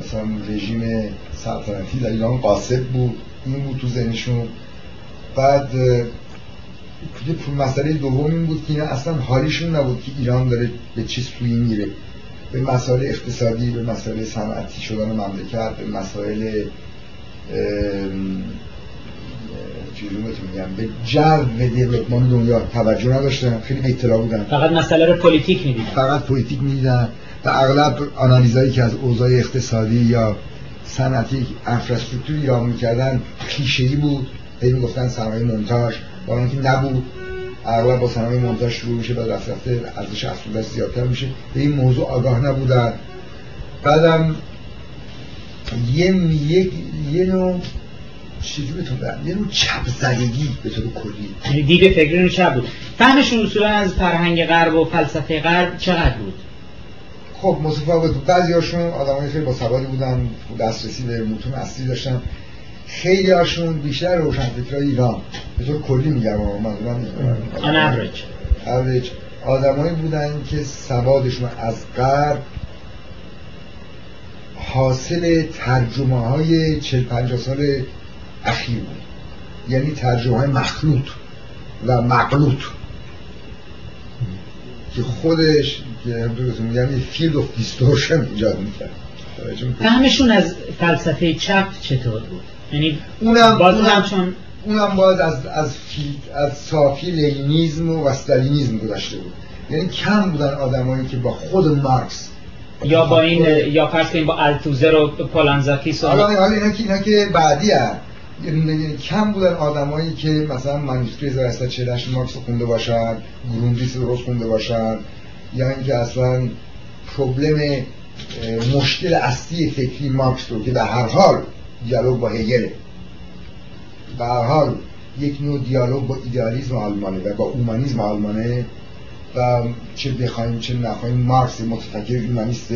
مثلا رژیم سلطنتی در ایران قاسب بود. این بود تو ذهنشون. بعد یه مسئله دوم این بود که اینا اصلا حالیشون نبود که ایران داره به چه سوی میره به مسائل اقتصادی به مسائل صنعتی شدن مملکت به مسائل چیزی میگم به جو développement دنیا توجه نداشتن. خیلی بی‌اطلاع بودن. فقط مسئله رو politique می‌دیدن. فقط politique می‌دیدن. و اغلب آنالیزایی که از اوضاع اقتصادی یا صنعتی infrastructure ایران می‌کردن کلیشه‌ای بود. هی می‌گفتن صنایع مونتاژ. با اینکه نبود اغلب با صنایع مونتاژ شروع میشه بعد رفت رفته ارزش افزوده زیادتر میشه. به این موضوع آگاه نبودن. بعدم یه یک یه نوع چیزی به یه نوع چپ زدگی به طور کلی دید فکری رو چپ بود. فهمشون اصولا از فرهنگ غرب و فلسفه غرب چقدر بود؟ خب متفاوت بعضی هاشون آدمای خیلی با سوادی بودن دسترسی به متون اصلی داشتن. خیلی هاشون بیشتر روشنفکرای ایران. به طور کلی میگم منظورم آن اوریج اوریج آدمایی بودن که سوادشون از غرب حاصل ترجمه های 40 50 سال اخیر بود. یعنی ترجمه های مخلوط و مغلوط که خودش که همونطور میگم یه field of distortion ایجاد می‌کرد فهمشون از فلسفه چپ چطور بود؟ یعنی اونم باز اونم, چون اونم باز از از از صافی لنینیزم و استالینیزم گذشته بود. یعنی کم بودن آدمایی که با خود مارکس یا با این یا فرض کنیم با التوزر و پولانزاکی حالا حالا اینا که اینا که بعدی هست. کم بودن آدمایی که مثلا منوسکری 1848 مارکس خونده باشن گروندیس درست خونده باشن یا اینکه اصلا پروبلم مشکل اصلی فکری مارکس رو که به هر حال دیالوگ با هگل به هر حال یک نوع دیالوگ با ایدئالیسم آلمانه و با اومانیسم آلمانه و چه بخوایم چه نخواهیم مارکس متفکر اومانیست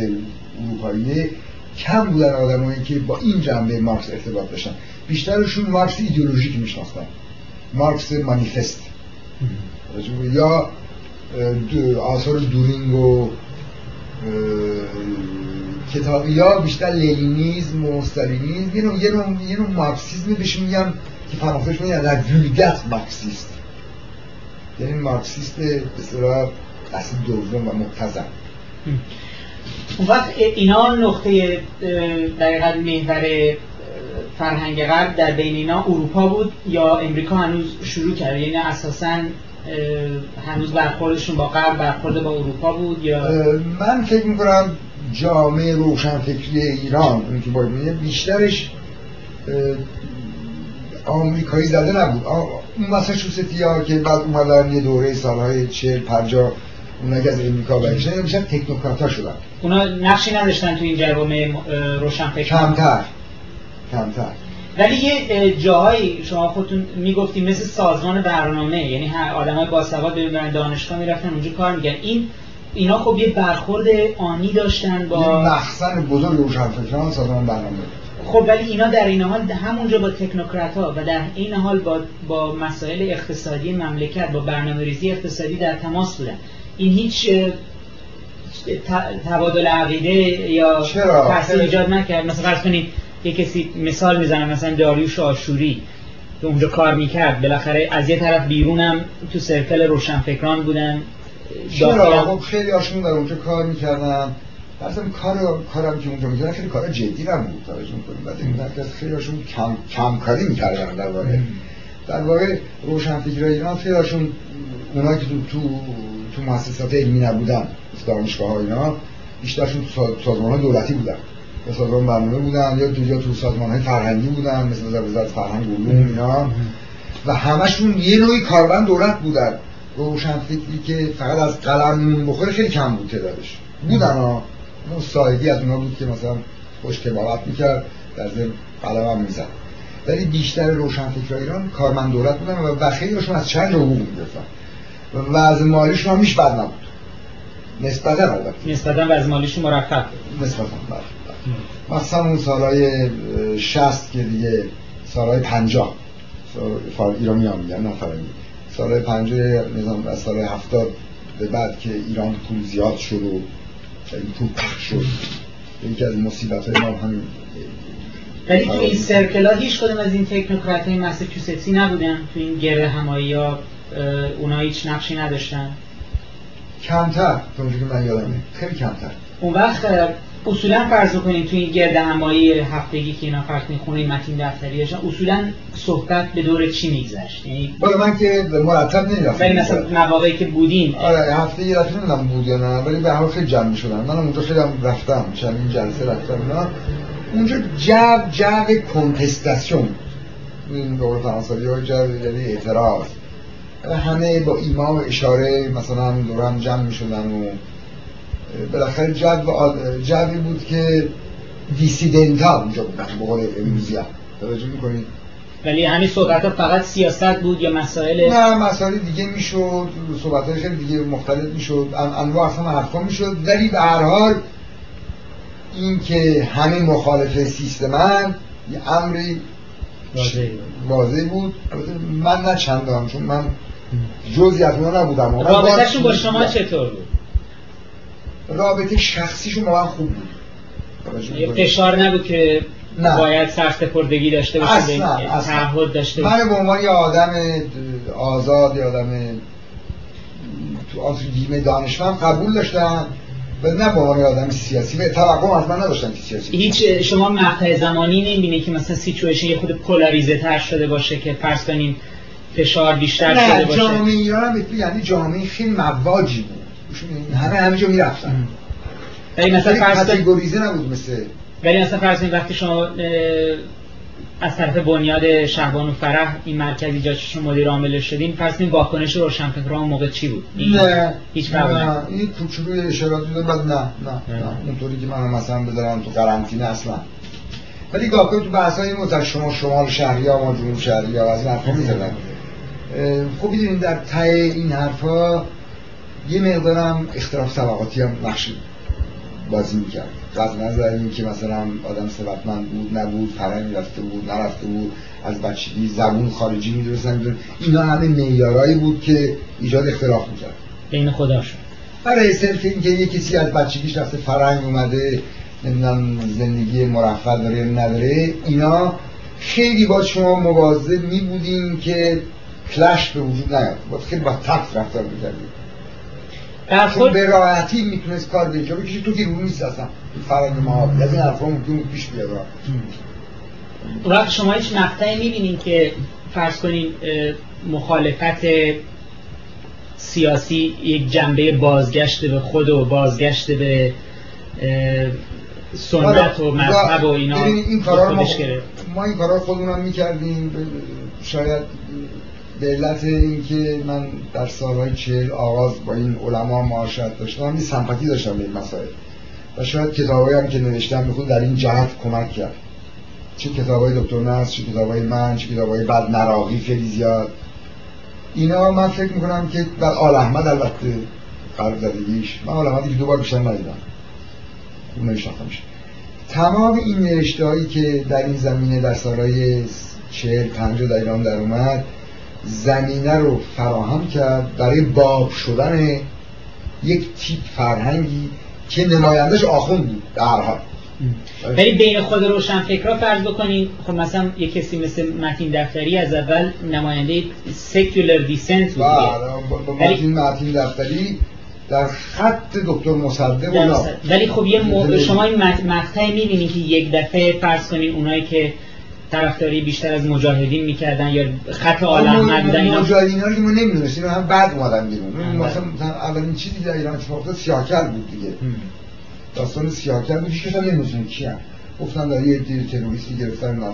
اروپاییه کم بودن آدمایی که با این جنبه مارکس ارتباط داشتن. بیشترشون مارکس ایدئولوژیک میشناختن. مارکس مانیفست. یا آنتی دورینگ و کتاب یا بیشتر لنینیزم و استالینیزم. یه نوع, یه نوع, یه نوع مارکسیزم بهش میگم که فرانسویش میگن در ویلگت مارکسیست یعنی مارکسیست به صورت اصل دوم و مبتزم اون وقت اینا نقطه دقیقا محور فرهنگ غرب در بین اینا اروپا بود یا امریکا هنوز شروع کرد یعنی اساسا هنوز برخوردشون با غرب برخورد با اروپا بود یا؟ من فکر می‌کنم جامعه روشنفکری ایران اون که باید بیشترش آمریکایی زده نبود. اون مساچوستی ها که بعد اومدن یه دوره سالهای چهل پنجاه اونا که از امریکا برگشتن میشن تکنوکرات ها شدن. اونا نقشی نداشتن تو این جوامع روشنفکر کمتر. کمتر. ولی یه جاهایی شما خودتون می‌گفتیم مثل سازمان برنامه یعنی آدمای باسواد ببینن دانشگاه می‌رفتن اونجا کار میگن این اینا خب یه برخورد آنی داشتن با یه مخزن بزرگ روشنفکران سازمان برنامه. خب ولی اینا در این حال همونجا با تکنوکرات ها و در این حال با, با مسائل اقتصادی مملکت با برنامه ریزی اقتصادی در تماس بودن. این هیچ تبادل عقیده یا تحصیل ایجاد نکرد. مثلا فرض کنید یه کسی مثال می‌زنه مثلا داریوش آشوری که اونجا کار می‌کرد بالاخره از یه طرف بیرونم تو سرکل روشنفکران بودن چرا؟ خب خیلی هاشون در اونجا کار می‌کردن اصلا کار کارم که اونجا می‌کردن خیلی کار جدی نبود توجه می‌کنیم بعد این که خیلی هاشون کم کم کاری می‌کردن در واقع. در واقع روشنفکرای ایران خیلی هاشون اونایی که تو تو تو مؤسسات علمی نبودن دانشگاه ها اینا بیشترشون سازمان های دولتی بودن. سازمان برنامه بودن یا تو یا تو سازمان های فرهنگی بودن مثل وزارت فرهنگ علوم اینا. و همشون یه نوعی کاربند دولت بودن. روشن فکری که فقط از قلم بخوره خیلی کم بود تعدادش. بودن ها. اون از اونا بود که مثلا خوش کبابت می‌کرد در ضمن قلم هم می‌زد. ولی بیشتر روشن فکر ایران کارمند دولت بودن و خیلیشون از چند حقوق می‌گرفتن. و وضع مالیشون هم میش بد نبود. نسبتا البته. نسبتا وضع مالیشون مرفع نسبتا بله, بله. مثلا اون سالهای شست که دیگه سالهای پنجاه. سال ایرانی هم میگن نه فرنگی. سالهای پنجاه نظام از سال هفتاد به بعد که ایران پول زیاد شد و این پول پخش شد. یکی از مصیبت های ما همین. ولی تو این سرکل ها هیچ کدوم از این تکنوکرات های مساچوستسی نبودن؟ تو این گره همایی ها اونا هیچ نقشی نداشتن؟ کمتر تا که من یادمه. خیلی کمتر. اون وقت اصولا فرض کنیم توی این گرد همایی هفتگی که اینا فرض کنیم خونه متین دفتری داشتن اصولا صحبت به دور چی میگذشت؟ یعنی بالا من که مرتب نمی‌رفتم. ولی مثلا مواقعی که بودیم. آره هفته یه دفعه نمی‌دونم بود یا نه ولی به هر خیلی جمع شدن من اونجا خیلی رفتم چندین جلسه رفتم اینا. اونجا جو جو کنتستاسیون این دور فرانسوی ها جو یعنی اعتراض. همه با ایما و اشاره مثلا دور هم جمع می شدن و بالاخره جو جوی بود که دیسیدنتال اونجا بود به قول امروزی توجه می‌کنید؟ ولی همین صحبت ها فقط سیاست بود یا مسائل نه مسائل دیگه می‌شد صحبت های خیلی دیگه مختلف می‌شد انواع اصلا حرفا می‌شد ولی به هر حال این که همه مخالف سیستمن یه امری واضح بود. من نه چندان چون من جزی از اونا نبودم. رابطهشون با شما چطور بود؟ رابطه شخصیشون با من خوب بود. فشار نبود که نه. باید سخت پردگی داشته باشه تعهد داشته باشه من به عنوان یه آدم آزاد یه آدم تو آسودگی دانشمند قبول داشتم و نه به عنوان آدم سیاسی. و توقع از من نداشتم که سیاسی هیچ شما مقطع زمانی نمی‌بینید که مثلا سیچویشن یه خود پولاریزه تر شده باشه که فرض کنیم فشار بیشتر شده باشه؟ جامعه ایران یعنی جامعه خیلی مواجی بود. همه همه جا می‌رفتن ولی مثلا فرض کاتگوریزه نبود مثل ولی مثلا فرض وقتی شما از طرف بنیاد شهبان و فرح این مرکز ایجاد شما مدیر عامل شدین پس این واکنش روشنفکران موقع چی بود؟ نه. هیچ نه این کوچولوی اشارات بود بعد نه نه نه. اونطوری که من مثلا بذارم تو قرنطینه اصلا. ولی گاه تو بحث های مثلا شما شمال شهری ها ما جنوب شهری ها از این حرفا می‌زدن. خب بدونید در ته این حرفا یه مقدارم اختلاف طبقاتی هم نقش بازی می‌کرد. از نظر این که مثلا آدم ثروتمند بود نبود فرنگ رفته بود نرفته بود از بچگی زبون خارجی می‌دونستن اینا همه معیارایی بود که ایجاد اختلاف می‌کرد. بین خداشون برای صرف اینکه یه کسی از بچگیش رفته فرنگ اومده نمی‌دونم زندگی مرفع داره نداره اینا خیلی با شما مواظب می بودیم که کلش به وجود نیاد. باید خیلی با تفت رفتار می‌کردیم چون به راحتی می‌تونست کار بکنه کشی تو که رو نیست اصلا. فرنگ ما از این حرفا ممکن پیش بیاد. وقت شما هیچ مقطعی می‌بینین که فرض کنین مخالفت سیاسی یک جنبه بازگشت به خود و بازگشت به سنت و مذهب و اینا این کارا ما, ما این کارا خودمون می‌کردیم. شاید به علت اینکه من در سالهای چهل آغاز با این علما معاشرت داشتم این سمپاتی داشتم به این مسائل. و شاید کتابایی هم که نوشتم به در این جهت کمک کرد. چه کتابای دکتر نصر چه کتابای من چه کتابای بعد نراقی خیلی زیاد. اینا من فکر می‌کنم که بعد آل احمد البته قلب زدگیش من آل احمدی که دوبار بیشتر ندیدم. اون نمیشناختمش تمام این نوشته که در این زمینه در سالهای چهل پنجاه در ایران در اومد زمینه رو فراهم کرد برای باب شدن یک تیپ فرهنگی که نمایندش آخوند بود در حال. ولی بین خود روشن فکرها فرض بکنید خب مثلا یک کسی مثل متین دفتری از اول نماینده سکولر دیسنت بود با متین متین دفتری در خط دکتر مصدق ولی خب یه موقع شما این مقطعی می‌بینید که یک دفعه فرض کنید اونایی که طرفداری بیشتر از مجاهدین می‌کردن یا خط آل احمد بودن اینا؟ مجاهدین رو که ما نمی‌دونستیم هم بعد اومدن بیرون. مثلا اولین چیزی در ایران اتفاق افتاد سیاکل بود دیگه. داستان سیاکل بود هیچ کس نمی‌دونست کی هم. گفتن در یه دیر تروریستی گرفتن این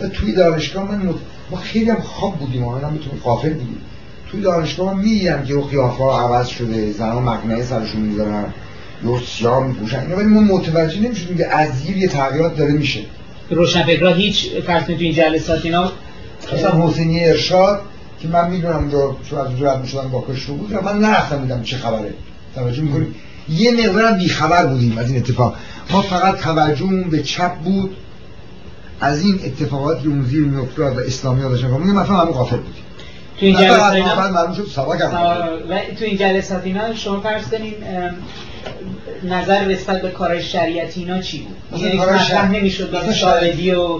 و توی دانشگاه من ما خیلی هم خواب بودیم ما هم می‌تونیم قافل بودیم. توی دانشگاه من میگم که قیافه ها عوض شده زنها مقنعه سرشون می‌ذارن. یا سیاه میپوشن. اینا ولی ما متوجه نمی‌شدیم که از یه تغییرات داره میشه. روشنفکرها هیچ فرض تو این جلسات اینا مثلا حسینی ارشاد که من می‌دونم اونجا چون از رد می‌شدن با کشته بود من نرفتم بودم چه خبره. توجه می‌کنیم یه مقدار بی خبر بودیم از این اتفاق. ما فقط توجهمون به چپ بود. از این اتفاقات که اون زیر میافتاد و اسلامی ها داشتن مثلا همون غافل بودیم. تو این جلسات اینا تو این جلسات اینا شما فرض کنین نظر نسبت به کارهای شریعتی اینا چی بود؟ یعنی شریعتی نمی‌شد شاهدی و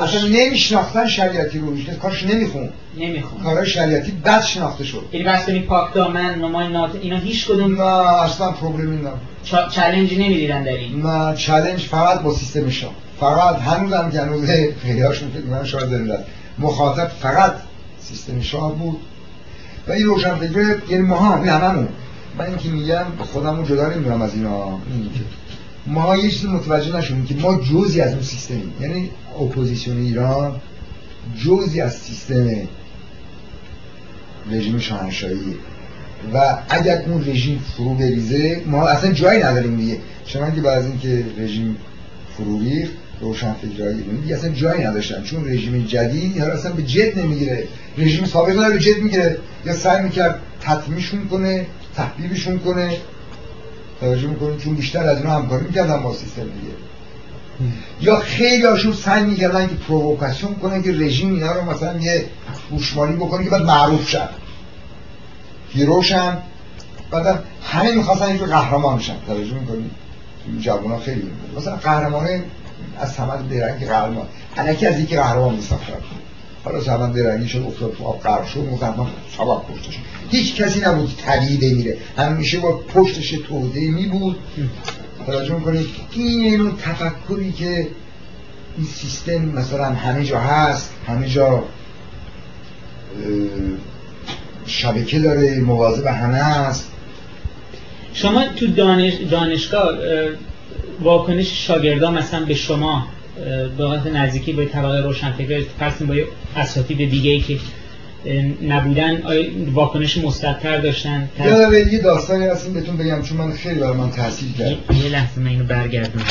اصلا نمیشناختن شریعتی رو هیچ کارش نمیخون نمیخون کارهای شریعتی بد شناخته شد. یعنی بس کنید پاک دامن نمای نات اینا هیچ کدوم نه اصلا پروبلمی نداره چالنجی نمی‌دیدن در این. نه چالش فقط با سیستم شاه فقط هنوز هم که هنوز فکر من شاید داریم مخاطب فقط سیستم شاه بود. و این روشن فکر یعنی ما هم هممون من اینکه میگم خودم رو جدا نمی‌دونم از اینا. این ما یه چیزی متوجه نشونیم که ما جزی از اون سیستم یعنی اپوزیسیون ایران جزی از سیستم رژیم شاهنشاهی. و اگر اون رژیم فرو بریزه ما اصلا جایی نداریم دیگه. چون که بعد از اینکه رژیم فرو ریخت روشن فکرهای ایرانی اصلا جایی نداشتن. چون رژیم جدید یا اصلا به جد نمی‌گیره. رژیم سابق داره به جد می‌گیره. یا سعی می‌کرد تطمیشون کنه تحلیلشون کنه. توجه می‌کنه چون بیشتر از اینا همکاری می‌کردن با سیستم دیگه. یا خیلی هاشون سعی می‌کردن که پرووکاسیون کنن که رژیم اینا رو مثلا یه گوشمالی بکنه که بعد معروف شد هیروشن بعد همه می‌خواستن یه قهرمان شن. توجه می‌کنی؟ جوونا خیلی مثلا قهرمان از ثمر درنگ قهرمان. الکی از یکی قهرمان میساختن حالا زمان درنگی شد افتاد تو آب قرار شد مقدم سبب پشتش هیچ کسی نبود طبیعی بمیره. همیشه با پشتش توده می بود توجه می‌کنید؟ این نوع تفکری که این سیستم مثلا همه جا هست همه جا شبکه داره مواظب همه هست شما تو دانش دانشگاه واکنش شاگردان مثلا به شما به نزدیکی به طبقه روشنفکر فرض با اساتید دیگه ای که نبودن واکنش مثبت‌تر داشتن. یه داستانی هستیم بهتون بگم چون من خیلی برای من تحصیل کرد. یه لحظه من اینو برگردم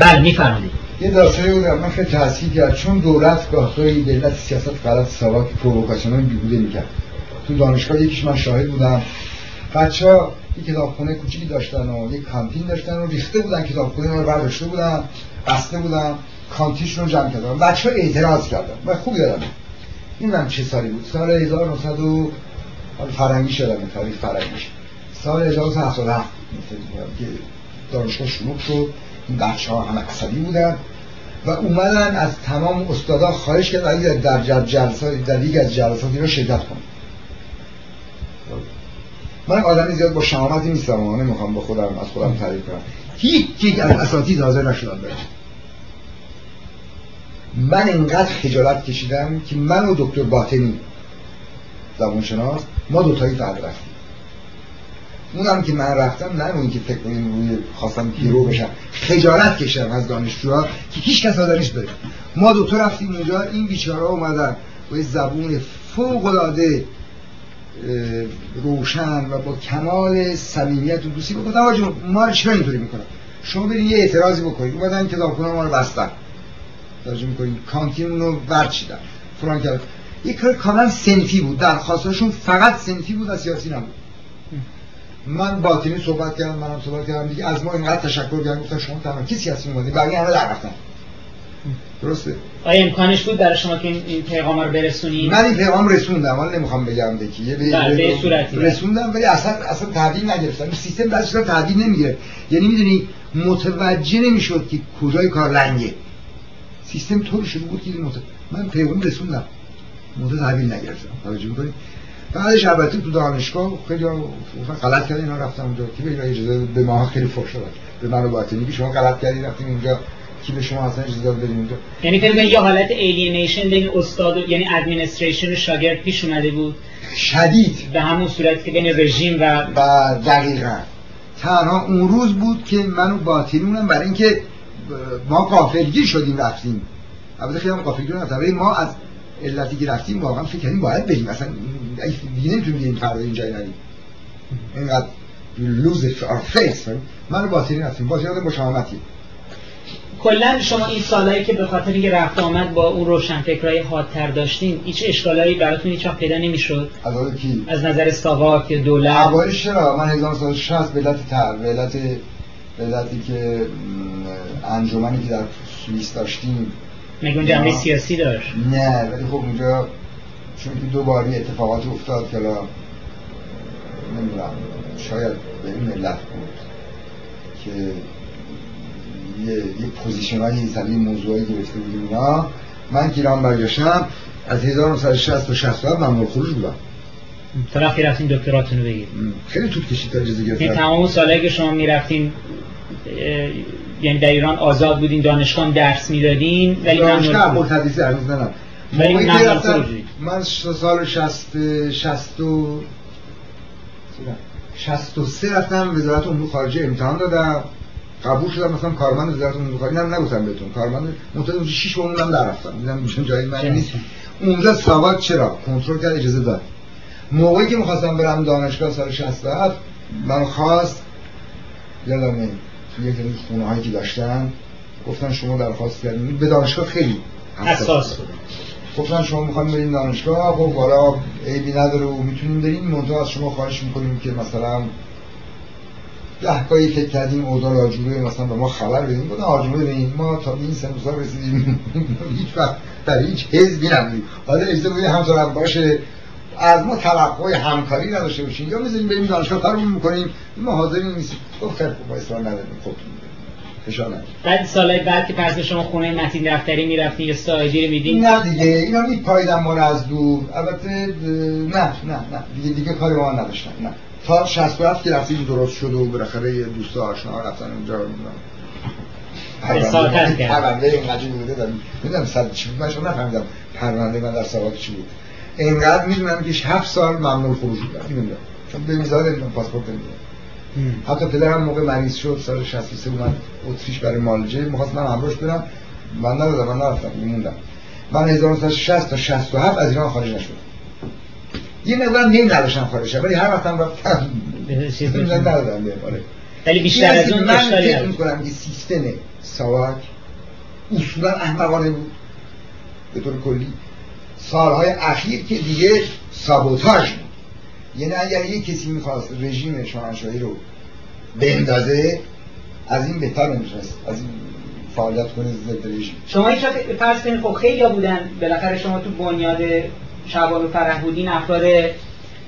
بله میفرمایید. یه داستانی بود من خیلی تحصیل کرد چون دولت گاهی دولت سیاست غلط سواک پرووکاسیون بیهوده می‌کرد. تو دانشگاه یکیش من شاهد بودم. بچه ها یک کتابخونه کوچیکی داشتن و یک کانتین داشتن و ریخته بودن. کتابخونه رو برداشته بودن بسته بودن کانتینش رو جمع کردن. بچه ها اعتراض کردن. من خوب یادم این من چه سالی بود؟ سال 1900 و فرنگی شدم تاریخ فرنگیش. سال 1977 که دانشگاه شروع شد. این بچه ها همه عصبی بودن و اومدن از تمام استادا خواهش کردن در جلسات در یک از جلساتی رو شرکت کنم. من آدمی زیاد با شمامتی نیستم و نمی‌خوام با خودم از خودم تعریف کنم. هیچ یک از اساتید حاضر نشدن برم. من اینقدر خجالت کشیدم که من و دکتر باطنی زبانشناس ما دوتایی فرد رفتیم. اونم که من رفتم نه اون که فکر کنیم روی خواستم پیرو بشم خجالت کشیدم از دانشجوها که هیچ کس آدرش بره. ما دو رفتیم اونجا این بیچاره اومدن با زبون فوق العاده روشن و با کمال صمیمیت و دوستی. گفتن آقا ما چرا اینطوری می‌کنن شما برید یه اعتراضی بکنید اومدن کتابخونه ما رو بستن. توجه می‌کنید کانتین رو ورچیدن فران کرد یک کار کاملا سنفی بود. درخواستشون فقط سنفی بود و سیاسی نبود. من باطنی صحبت کردم منم صحبت کردم. دیگه از ما اینقدر تشکر کردم گفتن شما تمام کسی هستین اومدید بقیه همه در رفتن. درسته؟ آیا امکانش بود برای شما که این پیغام رو برسونید من این پیغام رسوندم ولی نمی‌خوام بگم به کی. بله، به صورتی. رسوندم ولی اصلا اصلا تحویل نگرفتم. سیستم بعضی وقتا تحویل نمی‌گیره یعنی می‌دونی متوجه نمی‌شد که کجای کار لنگه سیستم طور شروع بود که مت... من پیغام رسوندم. متو تحویل نگرفتم. توجه می‌کنید بعدش البته تو دانشگاه خیلی غلط کردن اینا رفتم اونجا. کی به اجازه به ما خیلی فوش داد به من رو باطنی که شما غلط کردی رفتیم اونجا کی به شما اصلا اجازه داد بریم اونجا؟ یعنی فکر یه حالت الینیشن بین استاد یعنی ادمنستریشن و شاگرد پیش اومده بود؟ شدید. به همون صورت که بین رژیم و و دقیقا. تنها اون روز بود که منو باطنی برای اینکه ما قافلگیر شدیم رفتیم. البته خیلی هم قافلگیر نتونه ما از علتی که رفتیم واقعا فکر کردیم باید بریم. اصلا دیگه نمی‌تونیم این فردا اینجا نریم اینقدر lose our face من رو باطری رفتیم. باطری رفتیم با شامتی کلا شما این سالهایی که به خاطر اینکه رفت آمد با اون روشنفکرای حادتر داشتین هیچ اشکالایی براتون هیچ پیدا نمی‌شد؟ از کی؟ از نظر ساواک دولت؟ اوایل چرا؟ من 1960 ملت تر ملت ملتی که انجمنی که در سوئیس داشتیم مگه جمعه سیاسی داشت. نه ولی خب اونجا چون که دو باری اتفاقات افتاد که نمی‌دونم شاید به این ملت بود که یه, یه پوزیشن های سری موضوعی گرفته بودیم اینا. من که ایران برگشتم از 1960 و 67 من خروج بودم. تا وقتی رفتین دکتراتون رو بگیرید خیلی طول کشید تا اجازه این گرفتم تمام سالایی که شما می‌رفتین یعنی در ایران آزاد بودین دانشگاه درس می‌دادین ولی دانشگاه مرتدیسی هنوز نه ولی رفتم. من سال 60 60 و 63 رفتم وزارت امور خارجه امتحان دادم. قبول شدم مثلا کارمند وزارت امور خارجه اینم نگفتم بهتون. کارمند منتها اونجا 6 ماه موندم نرفتم دیدم میشم جایی من نیست. اونجا سواد چرا؟ کنترل کرد اجازه داد. موقعی که می‌خواستم برم دانشگاه سال 67 من خواست یادمه توی یک از خونه هایی که داشتن گفتن شما درخواست کردین. به دانشگاه خیلی حساس بود. گفتن شما می‌خوایم بریم دانشگاه خب حالا عیبی نداره و می‌تونیم بریم. منتها از شما خواهش می‌کنیم که مثلا گهگاهی فکر کردیم اوضاع آجوره مثلا به ما خبر بدیم گفتن آجوره بدیم ما تا به این سن و سال رسیدیم. هیچ وقت در هیچ حزبی نبودیم. حالا اجازه بدید همسر باشه. از ما توقع همکاری نداشته باشین یا می‌ذاریم بریم دانشگاه کارمون می‌کنیم. ما حاضرین نیستیم. گفت خیلی خوب با اصرار نداریم خب بعد سالهای بعد که پس به شما خونه متین دفتری می‌رفتین یا سایدی رو میدین؟ نه دیگه اینا میپایدم ما رو از دور. البته نه نه نه. دیگه دیگه کاری با من نداشتن. نه. تا 67 که رفتیم درست شد و بالاخره یه دوست آشنا رفتن اونجا. احساطت کرد. پرونده اینقدر بوده دارم می‌دونم صد چی بود؟ من شما نفهمیدم پرونده من در سواد چی بود. اینقدر می‌دونم که 7 سال ممنوع خروج بودم چون به ویزا نمی‌دونم پاسپورت نمی‌دونم. حتی پدرم موقع مریض شد سال 63 اومد اتریش برای مالجه. می‌خواست من همراهش برم. من ندادم من نرفتم میموندم. من 1960 تا 67 از ایران خارج نشدم. یه مقدار نیم نداشتم خارج شدم ولی هر وقتم رفتم. ندادم بهم آره. ولی بیشتر از اون من فکر. می‌کنم که سیستم ساواک اصولا احمقانه بود. به طور کلی. سالهای اخیر که دیگه سابوتاژ بود. یعنی اگر یه کسی می‌خواست رژیم شاهنشاهی رو بندازه از این بهتر نمی‌تونست از این فعالیت کنه ضد رژیم. شما وقت فرض کنید خب خیلی بودن. بالاخره شما تو بنیاد شباب فرح بودین افراد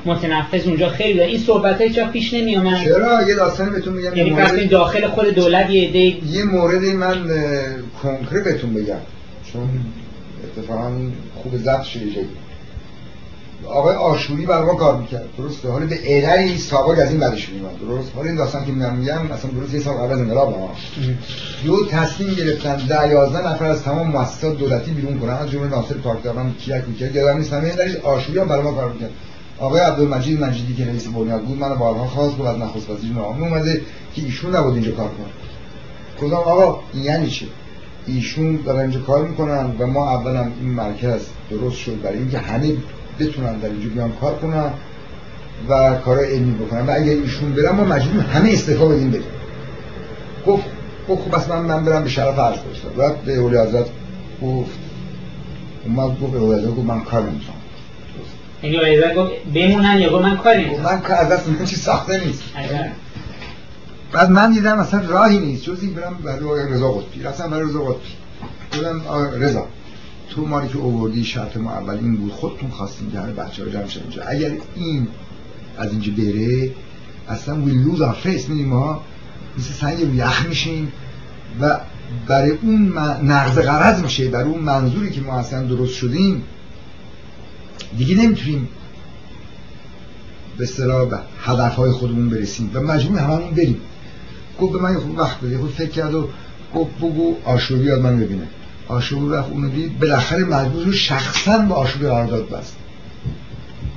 متنفذ اونجا خیلی بودن. این صحبت های چرا پیش نمی آمد چرا؟ یه داستانی بهتون میگم یعنی مورد, داخل خود دولت یه عده یه موردی من کنکره بهتون بگم. چون اتفاقا خوب ضبط شده. آقای آشوری بر ما کار می‌کرد. درسته؟ حالا به عللی سابق از این بدش میومد درست؟ حالا این داستان که میگم میگم مثلا درست یه سال قبل از انقلاب ها دو تصمیم گرفتن ده یازده نفر از تمام مؤسسات دولتی بیرون کنن. از جمله ناصر پاکدامن کیک می‌کرد. یادم نیست همه درش آشوری هم برای ما کار می‌کرد. آقای عبدالمجید مجیدی که رئیس بنیاد بود من بارها خواست بود از نخست وزیر نامه اومده که ایشون نبود اینجا کار کنه. گفتم آقا یعنی چی؟ ایشون دارن اینجا کار می‌کنن و ما اولا این مرکز درست شد برای اینکه همه بتونن در اینجا بیان کار کنن و کارهای علمی بکنن. و اگر ایشون برن ما مجبوریم همه استعفا بدیم بریم. گفت گفت خب بس من من برم به شرف عرض داشتم. و به اولی حضرت گفت اومد گفت به اعلی‌حضرت گفت من کار نمی‌تونم یعنی آیا گفت بمونن یا گفت من کاری. من کار از من چی ساخته نیست. بعد من دیدم اصلا راهی نیست. جز این که برم برای رضا قطبی. رفتم برای رضا قطبی. آقا رضا تو ما رو که آوردی شرط ما اول این بود خودتون خواستین که همه بچه ها جمع اینجا. اگر این از اینجا بره اصلا we lose our face میدیم ما؟ مثل سنگ یخ میشیم و برای اون نقض قرض میشه. برای اون منظوری که ما اصلا درست شدیم دیگه نمی‌تونیم به اصطلاح هدفهای خودمون برسیم. و مجبور هممون بریم. گفت به من خوب وقت بده. خود فکر کرد و گفت بگو آشوری یاد من ببینه آشوری رفت اونو دید. بالاخره مجبور شد شخصا با آشوری قرارداد بست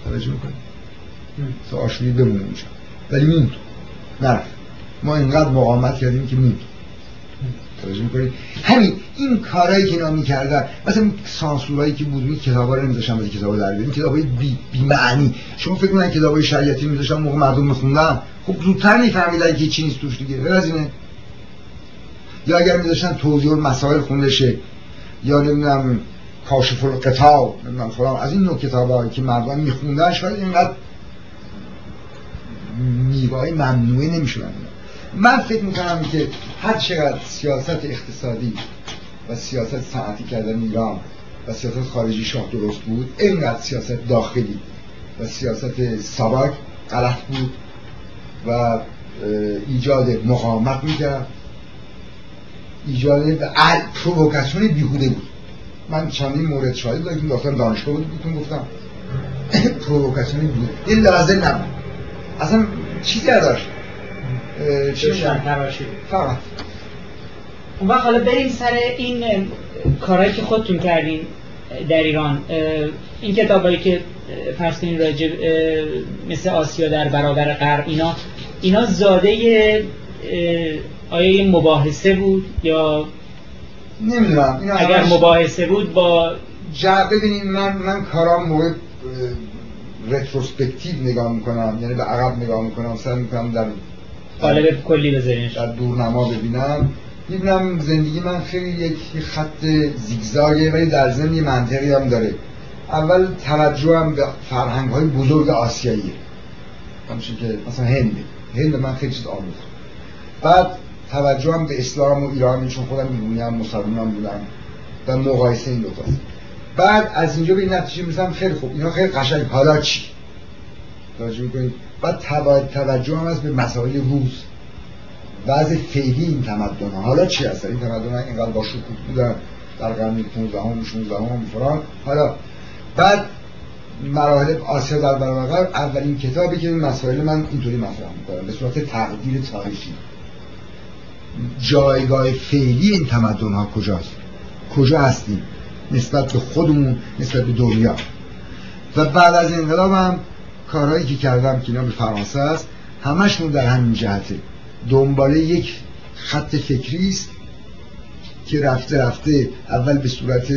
توجه می‌کنی؟ تا آشوری بمونه اونجا ولی موند نرفت. ما اینقدر مقاومت کردیم که موند توجه می‌کنی؟ همین این کارهایی که اینا می‌کردن مثلا سانسورایی که بود می کتابا رو نمیذاشتن از کتابا در بیارن کتابای بی, بی معنی شما فکر کنید کتابای شریعتی میذاشتن موقع مردم میخوندن خب زودتر میفهمیدن که چی نیست توش دیگه. از اینه یا اگر میذاشتن توضیح مسائل خونده شه یا نمی‌دونم کاشف القطاع نمی‌دونم فلان از این نوع کتابایی که مردم میخوندن شاید اینقدر میوای ممنوعه نمی‌شدن. من فکر می‌کنم که هر چقدر سیاست اقتصادی و سیاست صنعتی کردن ایران و سیاست خارجی شاه درست بود اینقدر سیاست داخلی و سیاست سبک غلط بود. و ایجاد مقاومت می‌کرد. ایجاد پرووکاسیون بیهوده بود. من چندین مورد شاهد که داستان دانشگاه بود بهتون گفتم. پروکاسیونی بود این لازم نبود. اصلا چیزی نداشت. چی فقط. اون وقت حالا بریم سر این کارهایی که خودتون کردین در ایران. این کتابایی که فرض کنین راجب مثل آسیا در برابر غرب اینا اینا زاده آیا مباحثه بود یا نمی‌دونم. اگر مباحثه بود با جا ببینید من من کارام موقع رتروسپکتیو نگاه می‌کنم یعنی به عقب نگاه می‌کنم سعی می‌کنم در قالب کلی بذارینش. در دورنما ببینم. می‌بینم زندگی من خیلی یک خط زیگزاگه ولی در ضمن یه منطقی هم داره. اول توجهم به فرهنگ های بزرگ آسیایی. همچون که مثلا هند. هند من خیلی چیز آموزم بعد توجهم به اسلام و ایرانی چون خودم ایرانی هم مسلمان بودم و مقایسه این دوتا بعد از اینجا به این نتیجه می‌رسم خیلی خوب. اینا خیلی قشنگ. حالا چی؟ توجه می‌کنید؟ بعد توجه هم از به مسائل روز. وضع فعلی این تمدن ها. حالا چی هست؟ این تمدن ها اینقدر با شکوه بودن. در قرن 15 هم 16 هم حالا بعد مراحل آسیا در برابر اولین کتابی که این مسائل من اینطوری مطرح می‌کنم به صورت تقدیر تاریخی. جایگاه فعلی این تمدن ها کجاست؟ کجا هستیم؟ نسبت به خودمون نسبت به دنیا. و بعد از انقلاب هم کارهایی که کردم که اینا به فرانسه است همشون در همین جهته دنباله یک خط فکری است که رفته رفته اول به صورت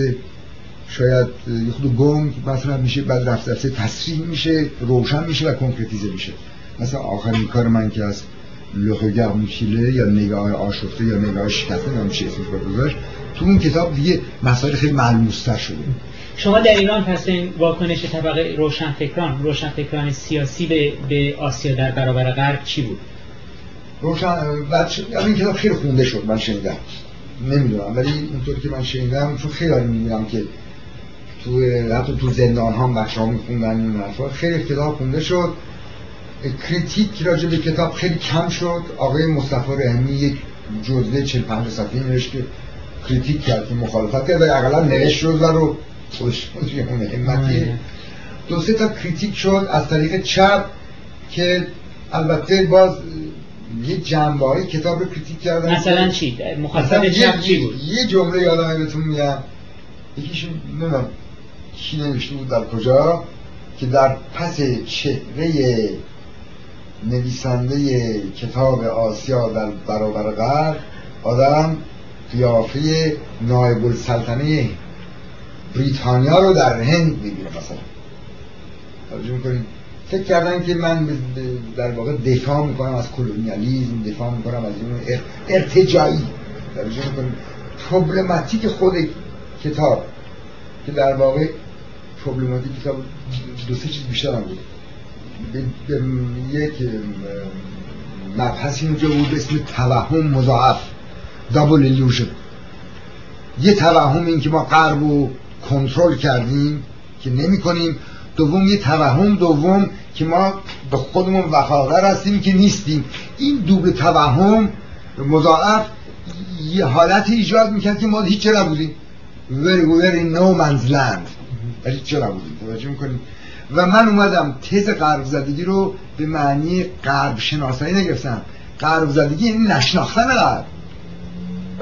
شاید یه خود گنگ مثلا میشه بعد رفته رفته تصریح میشه روشن میشه و کنکرتیزه میشه. مثلا آخرین کار من که از لغگر موچیله یا نگاه آشفته یا نگاه شکسته نمیشه اسمش گذاشت تو اون کتاب دیگه مسائل خیلی ملموستر شده. شما در ایران پس این واکنش طبقه روشنفکران روشنفکران سیاسی به, به آسیا در برابر غرب چی بود؟ روشن بچه این کتاب خیلی خونده شد من شنیدم. نمی‌دونم ولی اونطوری که من شنیدم چون خیلی می‌بینم که تو حتی تو زندان ها بچه ها میخوندن این حرفا. خیلی کتاب خونده شد. critique راجع به کتاب خیلی کم شد. آقای مصطفی رحیمی یک جزوه 40 50 صفحه‌ای نوشت که critique کرد که مخالفت کرد و اقلا نوشت شد و رو خوش دو سه تا critique شد از طریق چپ که البته باز یه جنبه کتاب رو critique کردن. مثلا چی؟ مخاطب چپ چی بود؟ یه جمله یادم بهتون میاد یکیشون نمی‌دونم. کی نوشته بود در کجا که در پس چهره نویسنده کتاب آسیا در برابر غرب آدم قیافه نایب السلطنه بریتانیا رو در هند می‌بینه مثلا. توجه می‌کنید فکر کردن که من در واقع دفاع می‌کنم از کلونیالیزم دفاع می‌کنم از این ارتجایی. توجه می‌کنید پروبلماتیک خود کتاب که در واقع پروبلماتیک کتاب دو سه چیز بیشتر هم بود. یک مبحثی اونجا بود اسم توهم مضاعف دابل ایلوژن یه توهم این که ما غرب رو کنترل کردیم که نمی کنیم. دوم یه توهم دوم که ما به خودمون وفادار هستیم که نیستیم. این دوبل توهم مضاعف یه حالت ایجاد می‌کرد که ما هیچ نبودیم. Very very no man's land. ولی چه نبودیم توجه می‌کنیم و من اومدم تز غرب زدگی رو به معنی غرب شناسایی نگرفتم. غرب زدگی یعنی نشناختن غرب.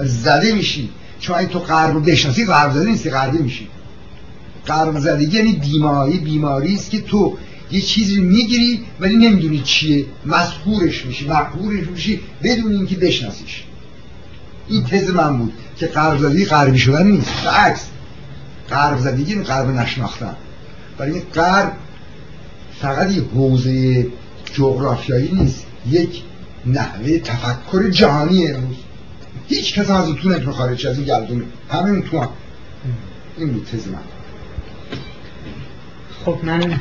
زده میشی. چون اگه تو غرب رو بشناسی غرب زده نیستی غربی میشی. غرب زدگی یعنی بیماری بیماری است که تو یه چیزی می‌گیری ولی نمی‌دونی چیه. مسخورش میشی مقهورش میشی بدون اینکه بشناسیش. این تز من بود که غرب زدگی غربی شدن نیست. عکس. غرب زدگی این غرب نشناختن. برای این غرب فقط یه حوزه جغرافیایی نیست یک نحوه تفکر جهانی امروز. هیچ کس از تو نمی‌تونه خارج از این گلدونه همین تو هم. این بود تز من. خب من